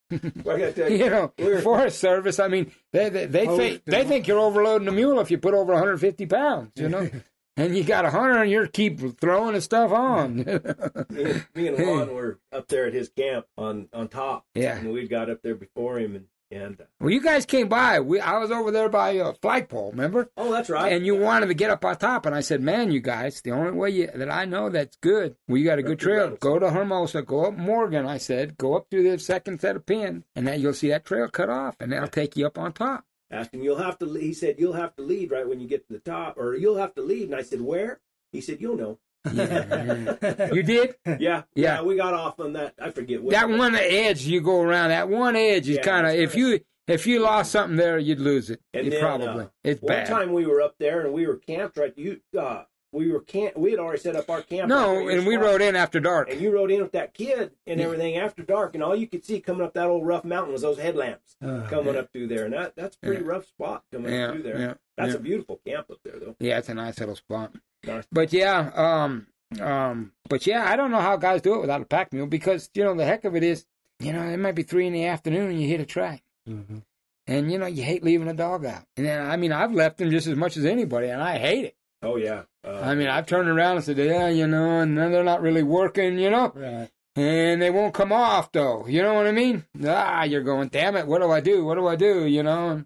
Well, I got to you, you know, We're- Forest Service. I mean, they they, they Oh, think they think you're overloading a mule if you put over 150 pounds. You know, and you got a hunter and you keep throwing the stuff on. me, and- me and Juan were up there at his camp on on top. Yeah. and we got up there before him, and and uh, Well, you guys came by. We I was over there by a flagpole, remember? oh, that's right. And you wanted to get up on top, and I said, "Man, you guys, the only way you, that I know that's good, well, you got a good trail. Go to Hermosa, go up Morgan." I said, "Go up through the second set of pins, and then you'll see that trail cut off, and that'll take you up on top." Asked him, "You'll have to." He said, "You'll have to lead right when you get to the top, or you'll have to lead." And I said, "Where?" He said, "You'll know." You did yeah, Yeah. We got off on that. I forget what that one edge you go around. That one edge is Yeah, kind of it's if you if you lost something there, you'd lose it. And then, probably uh, it's One bad. time we were up there and we were camped right. You, uh, we were camp. We had already set up our camp. no, there and we spot. rode in after dark. And you rode in with that kid and Yeah. everything after dark, and all you could see coming up that old rough mountain was those headlamps Uh, coming up through there, and that that's a pretty Yeah. rough spot coming Yeah, through there. yeah, That's yeah. a beautiful camp up there, though. Yeah, it's a nice little spot. But yeah, um, um, but yeah, I don't know how guys do it without a pack mule because you know the heck of it is, you know, it might be three in the afternoon and you hit a track, mhm. and you know you hate leaving a dog out. And then, I mean, I've left them just as much as anybody, and I hate it. Oh yeah. Uh, I mean, I've turned around and said, yeah, you know, and then they're not really working, you know, Right. and they won't come off though. You know what I mean? Ah, you're going, damn it, what do I do? What do I do? You know.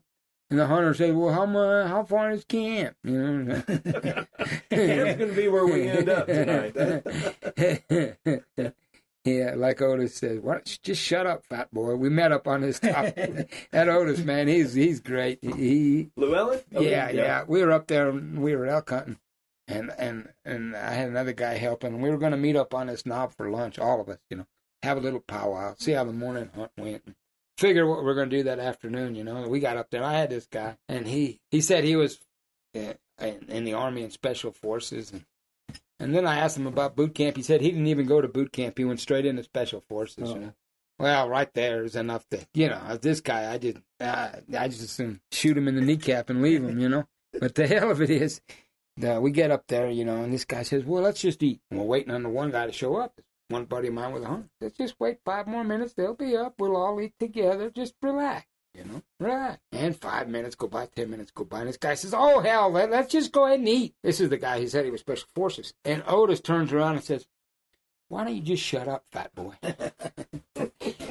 And, the hunter says, "Well, how mu- how far is camp?" You know, Camp's gonna be where we end up tonight. yeah, like Otis said, Why don't you just shut up, fat boy. We met up on this top. that Otis man, he's he's great. He, Llewellyn? Oh, yeah, yeah, We were up there. and We were elk hunting, and and and I had another guy helping. We were going to meet up on this knob for lunch, all of us. You know, have a little powwow, see how the morning hunt went. and Figure what we're going to do that afternoon. You know, we got up there. I had this guy, and he he said he was uh, in, in the army and special forces, and and then I asked him about boot camp. He said he didn't even go to boot camp. He went straight into special forces. You Oh. know, Well, right there is enough to, you know, this guy, I just, uh, I just assume shoot him in the kneecap and leave him, you know. But the hell of it is, uh, we get up there, you know, and this guy says, "Well, let's just eat." And we're waiting on the one guy to show up. One buddy of mine a hunt. Let's just wait five more minutes. They'll be up. We'll all eat together. Just relax. You know, relax. And five minutes go by, ten minutes go by, and this guy says, "Oh hell, let, let's just go ahead and eat." This is the guy who said he was special forces. And Otis turns around and says, "Why don't you just shut up, fat boy?"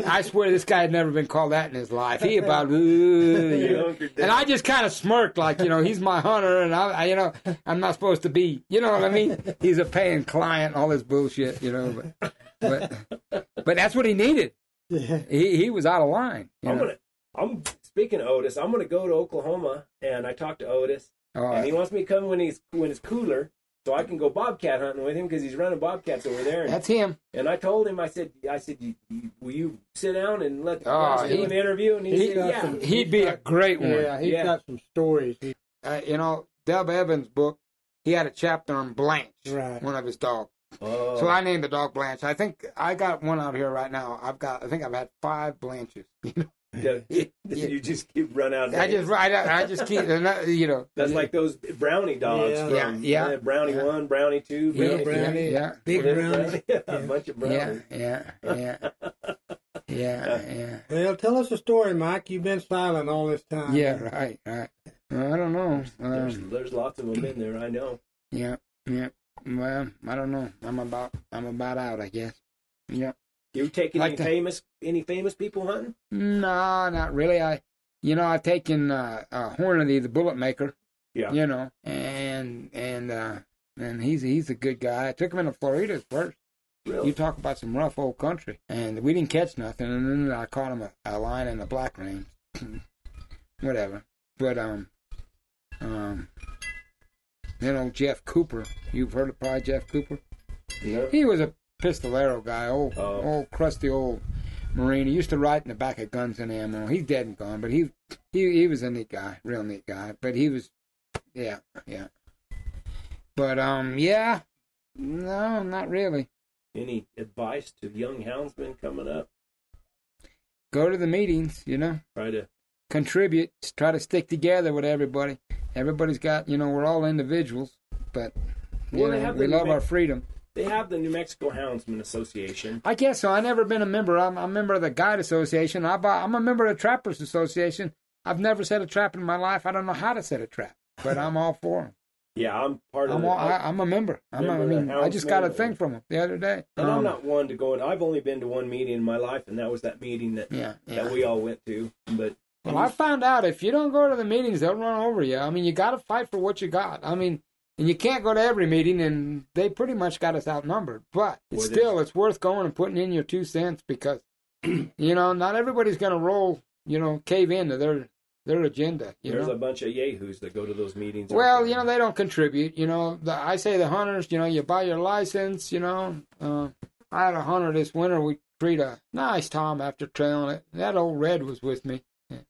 I swear this guy had never been called that in his life. He about, "Ooh," and I just kind of smirked, like you know, he's my hunter, and I, I, you know, I'm not supposed to be, you know what I mean? He's a paying client, all this bullshit, you know. But, but, but that's what he needed. He he was out of line. You I'm know? gonna. I'm speaking of Otis. I'm gonna go to Oklahoma, and I talked to Otis, Oh, and he wants me to come when he's when it's cooler, so I can go bobcat hunting with him because he's running bobcats over there. And, that's him. and I told him, I said, I said, you, you, will you sit down and let the Oh, guys do he- an interview? And he, he said, got yeah. some- He'd be a great one. Yeah, he's Yeah. got some stories. He, Uh, you know, Deb Evans' book, he had a chapter on Blanche, Right. one of his dogs. Oh, So I named the dog Blanche. I think I got one out here right now. I've got, I think I've had five Blanches. yeah, you just keep run out. Of I just, I, I just keep, you know. That's like those brownie dogs. Yeah. from, Yeah, yeah. uh, brownie Yeah. one, brownie two, Yeah, brownie brownie. Yeah, Big Yeah, brownie. yeah, Yeah. a bunch of yeah, brownies. yeah, yeah, yeah, yeah. well, tell us a story, Mike. You've been silent all this time. Yeah, right, right. I don't know. There's, Um, there's lots of them in there. I know. yeah, yeah. Well, I don't know. I'm about, I'm about out, I guess. Yeah. You taking Like any the- famous any famous people hunting? No, not really. I, you know, I've taken uh, uh, Hornady, the bullet maker. Yeah. You know, and and uh, and he's he's a good guy. I took him into Florida first. Really? You talk about some rough old country, and we didn't catch nothing. And then I caught him a, a line in the Black Range, whatever. But um, um, then old Jeff Cooper. You've heard of probably Jeff Cooper. Yeah. He was a pistolero guy, old, Oh. old crusty old Marine. He used to ride in the back of Guns and Ammo. He's dead and gone, but he he he was a neat guy, real neat guy. But he was, yeah, yeah. But um, yeah, no, not really. Any advice to young houndsmen coming up? Go to the meetings, you know, Try to contribute, try to stick together with everybody. Everybody's got, you know, we're all individuals, but Well, know, we love our freedom. They have the New Mexico Houndsman Association. I guess so. I've never been a member. I'm, I'm a member of the Guide Association. I, I'm a member of the Trappers Association. I've never set a trap in my life. I don't know how to set a trap, but I'm all for them. Yeah, I'm part of I'm, the. all, I, I'm a member. I'm Member of the mean, I just got a thing from them the other day. and I'm Um, not one to go in. I've only been to one meeting in my life, and that was that meeting that Yeah, yeah. that we all went to. But Well, I found out if you don't go to the meetings, they'll run over you. I mean, you got to fight for what you got. I mean, and you can't go to every meeting, and they pretty much got us outnumbered. But it's Well, there's- still, it's worth going and putting in your two cents because, you know, not everybody's going to roll, you know, cave into their their agenda. You there's know. a bunch of yahoos that go to those meetings. Well, you know, they don't contribute. You know, the, I say the hunters, you know, you buy your license, you know. Uh, I had a hunter this winter. We treat a nice Tom after trailing it. That old red was with me.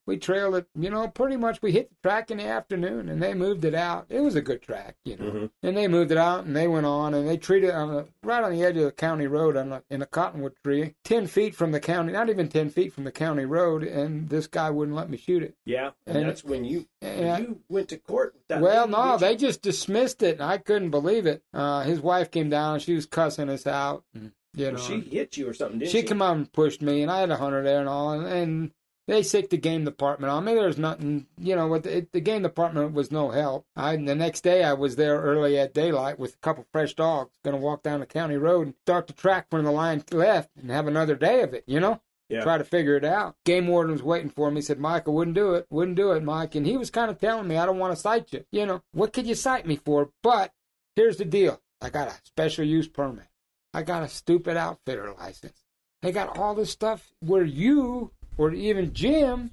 We trailed it, you know, pretty much. We hit the track in the afternoon and they moved it out. It was a good track, you know. Mhm. And they moved it out and they went on and they treated it on the, right on the edge of the county road on a, in a cottonwood tree, 10 feet from the county, not even 10 feet from the county road. And this guy wouldn't let me shoot it. yeah, and, and- that's when you Yeah. you went to court with that. Well, lady, no, they you? just dismissed it. and I couldn't believe it. Uh, his wife came down. She was cussing us out. and, You know, she hit you or something, didn't she she? come out and pushed me, and I had a hunter there and all, and, and they sicked the game department on me. There's nothing, you know, what the, the game department was no help. I the next day I was there early at daylight with a couple fresh dogs, going to walk down the county road and start the track when the line left and have another day of it, you know Yeah. try to figure it out. Game warden was waiting for me. He said, Mike, I wouldn't do it. Wouldn't do it, Mike. And he was kind of telling me, I don't want to cite you. You know, what could you cite me for? But here's the deal I got a special use permit, I got a stupid outfitter license. They got all this stuff where you or even Jim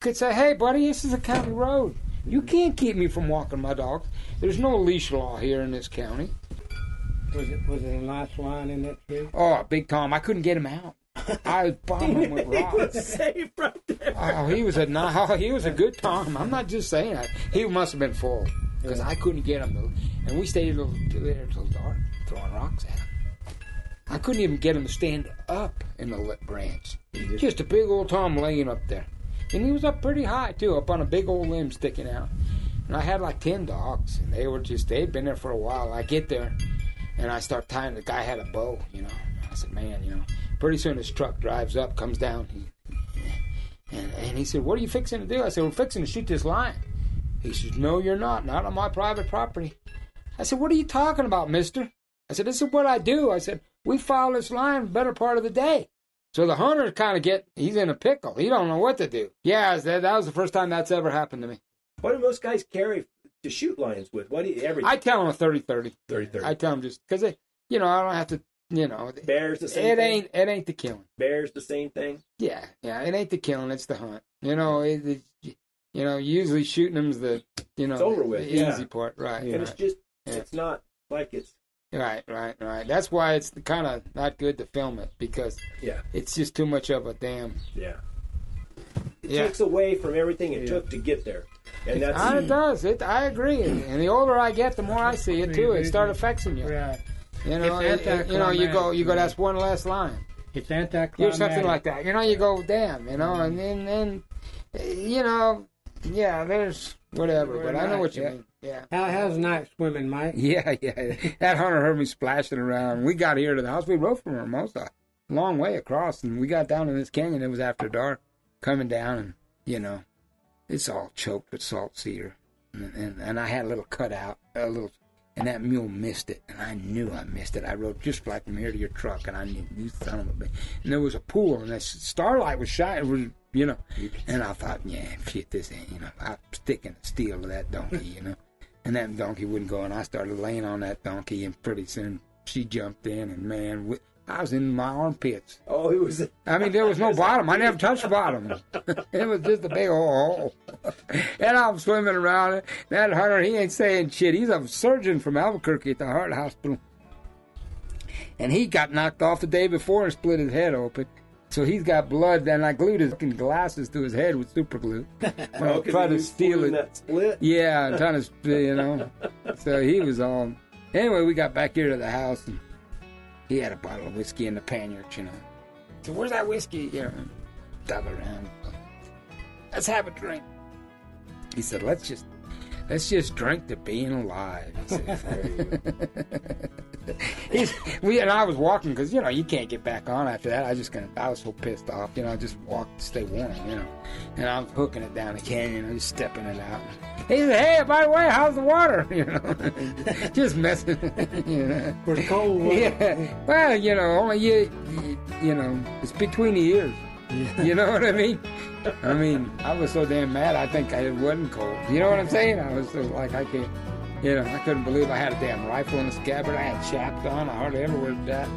could say, hey, buddy, this is a county road. You can't keep me from walking my dog. There's no leash law here in this county. Was it was it a nice line in that tree? Oh, Big Tom, I couldn't get him out. I was bombing him with he was safe right there. Oh, he was a ni- oh, he was a good Tom. I'm not just saying that. He must have been full because I couldn't get him and we stayed till- there till dark throwing rocks at him. I couldn't even get him to stand up in the lit branch. Just a big old Tom laying up there. And he was up pretty high, too, up on a big old limb sticking out. And I had like 10 dogs, and they were just, they'd been there for a while. I get there, and I start tying, the guy had a bow, you know. I said, man, you know. Pretty soon his truck drives up, comes down, he, and, and he said, what are you fixing to do? I said, we're fixing to shoot this lion. He says, no, you're not, not on my private property. I said, what are you talking about, mister? I said, this is what I do. I said, we follow this lion the better part of the day. So the hunter kind of get, he's in a pickle. He don't know what to do. Yeah, that, that was the first time that's ever happened to me. What do most guys carry to shoot lions with? What do you, everything? I tell them a 30 30. 30 30. I tell them just because, they, you know, I don't have to, you know, Bears the same it thing. ain't, it ain't the killing. Bears the same thing. Yeah, yeah, it ain't the killing, it's the hunt. You know, it, it, you know, usually shooting them's the, you know, It's over with, the yeah. easy part, right? And it's just, Yeah. it's not like it's, Right, right, right. That's why it's kind of not good to film it because yeah, it's just too much of a damn. yeah. It Yeah. takes away from everything it took to get there. And that's, Ah, it does. It. I agree. And the older I get, the more I see it too. It start affecting you. Right. You know, it- it- you know, you go, you go. That's one less line. It's anticlimactic. Here's something like that. You know, you go, damn. You know, and then, then, you know, yeah. There's whatever, but I know what you Yeah. mean. Yeah. How, how's night swimming, Mike? Yeah, yeah. That hunter heard me splashing around. We got here to the house. We rode from Hermosa, long way across, and we got down in this canyon. It was after dark, coming down, and you know, it's all choked with salt cedar, and and, and I had a little cutout, a little, and that mule missed it, and I knew I missed it. I rode just like from here to your truck, and I knew you son of a bitch. And there was a pool, and the starlight was shining, was, you know, and I thought, yeah, shit, this ain't, you know, I'm sticking the steel to that donkey, you know. And that donkey wouldn't go, and I started laying on that donkey, and pretty soon she jumped in, and man, I was in my armpits. oh, it was, I mean, there was no bottom. I never touched the bottom. it was just a big old hole. and I'm swimming around it. That hunter, he ain't saying shit. He's a surgeon from Albuquerque at the heart hospital. And he got knocked off the day before and split his head open. So he's got blood, and I glued his fucking glasses to his head with super glue. 'cause tried to steal it. Yeah, I'm trying to, you know. So he was on. Anyway, we got back here to the house, and he had a bottle of whiskey in the pannier, you know. So where's that whiskey? You know, dug around. Let's have a drink. He said, "Let's just, let's just drink to being alive." He said. He's, we and I was walking because you know you can't get back on after that. I just gonna I was so pissed off, you know. I just walked to stay warm, you know. And I'm hooking it down the canyon, know, just stepping it out. He said, "Hey, by the way, how's the water?" You know, just messing, you know. It cold? wasn't? Yeah. Well, you know, only you, you, you know, it's between the ears. You know what I mean? I mean, I was so damn mad. I think I wasn't cold. You know what I'm saying? I was so like, I can't. You know, I couldn't believe I had a damn rifle in the scabbard. I had chaps on. I hardly ever wear that.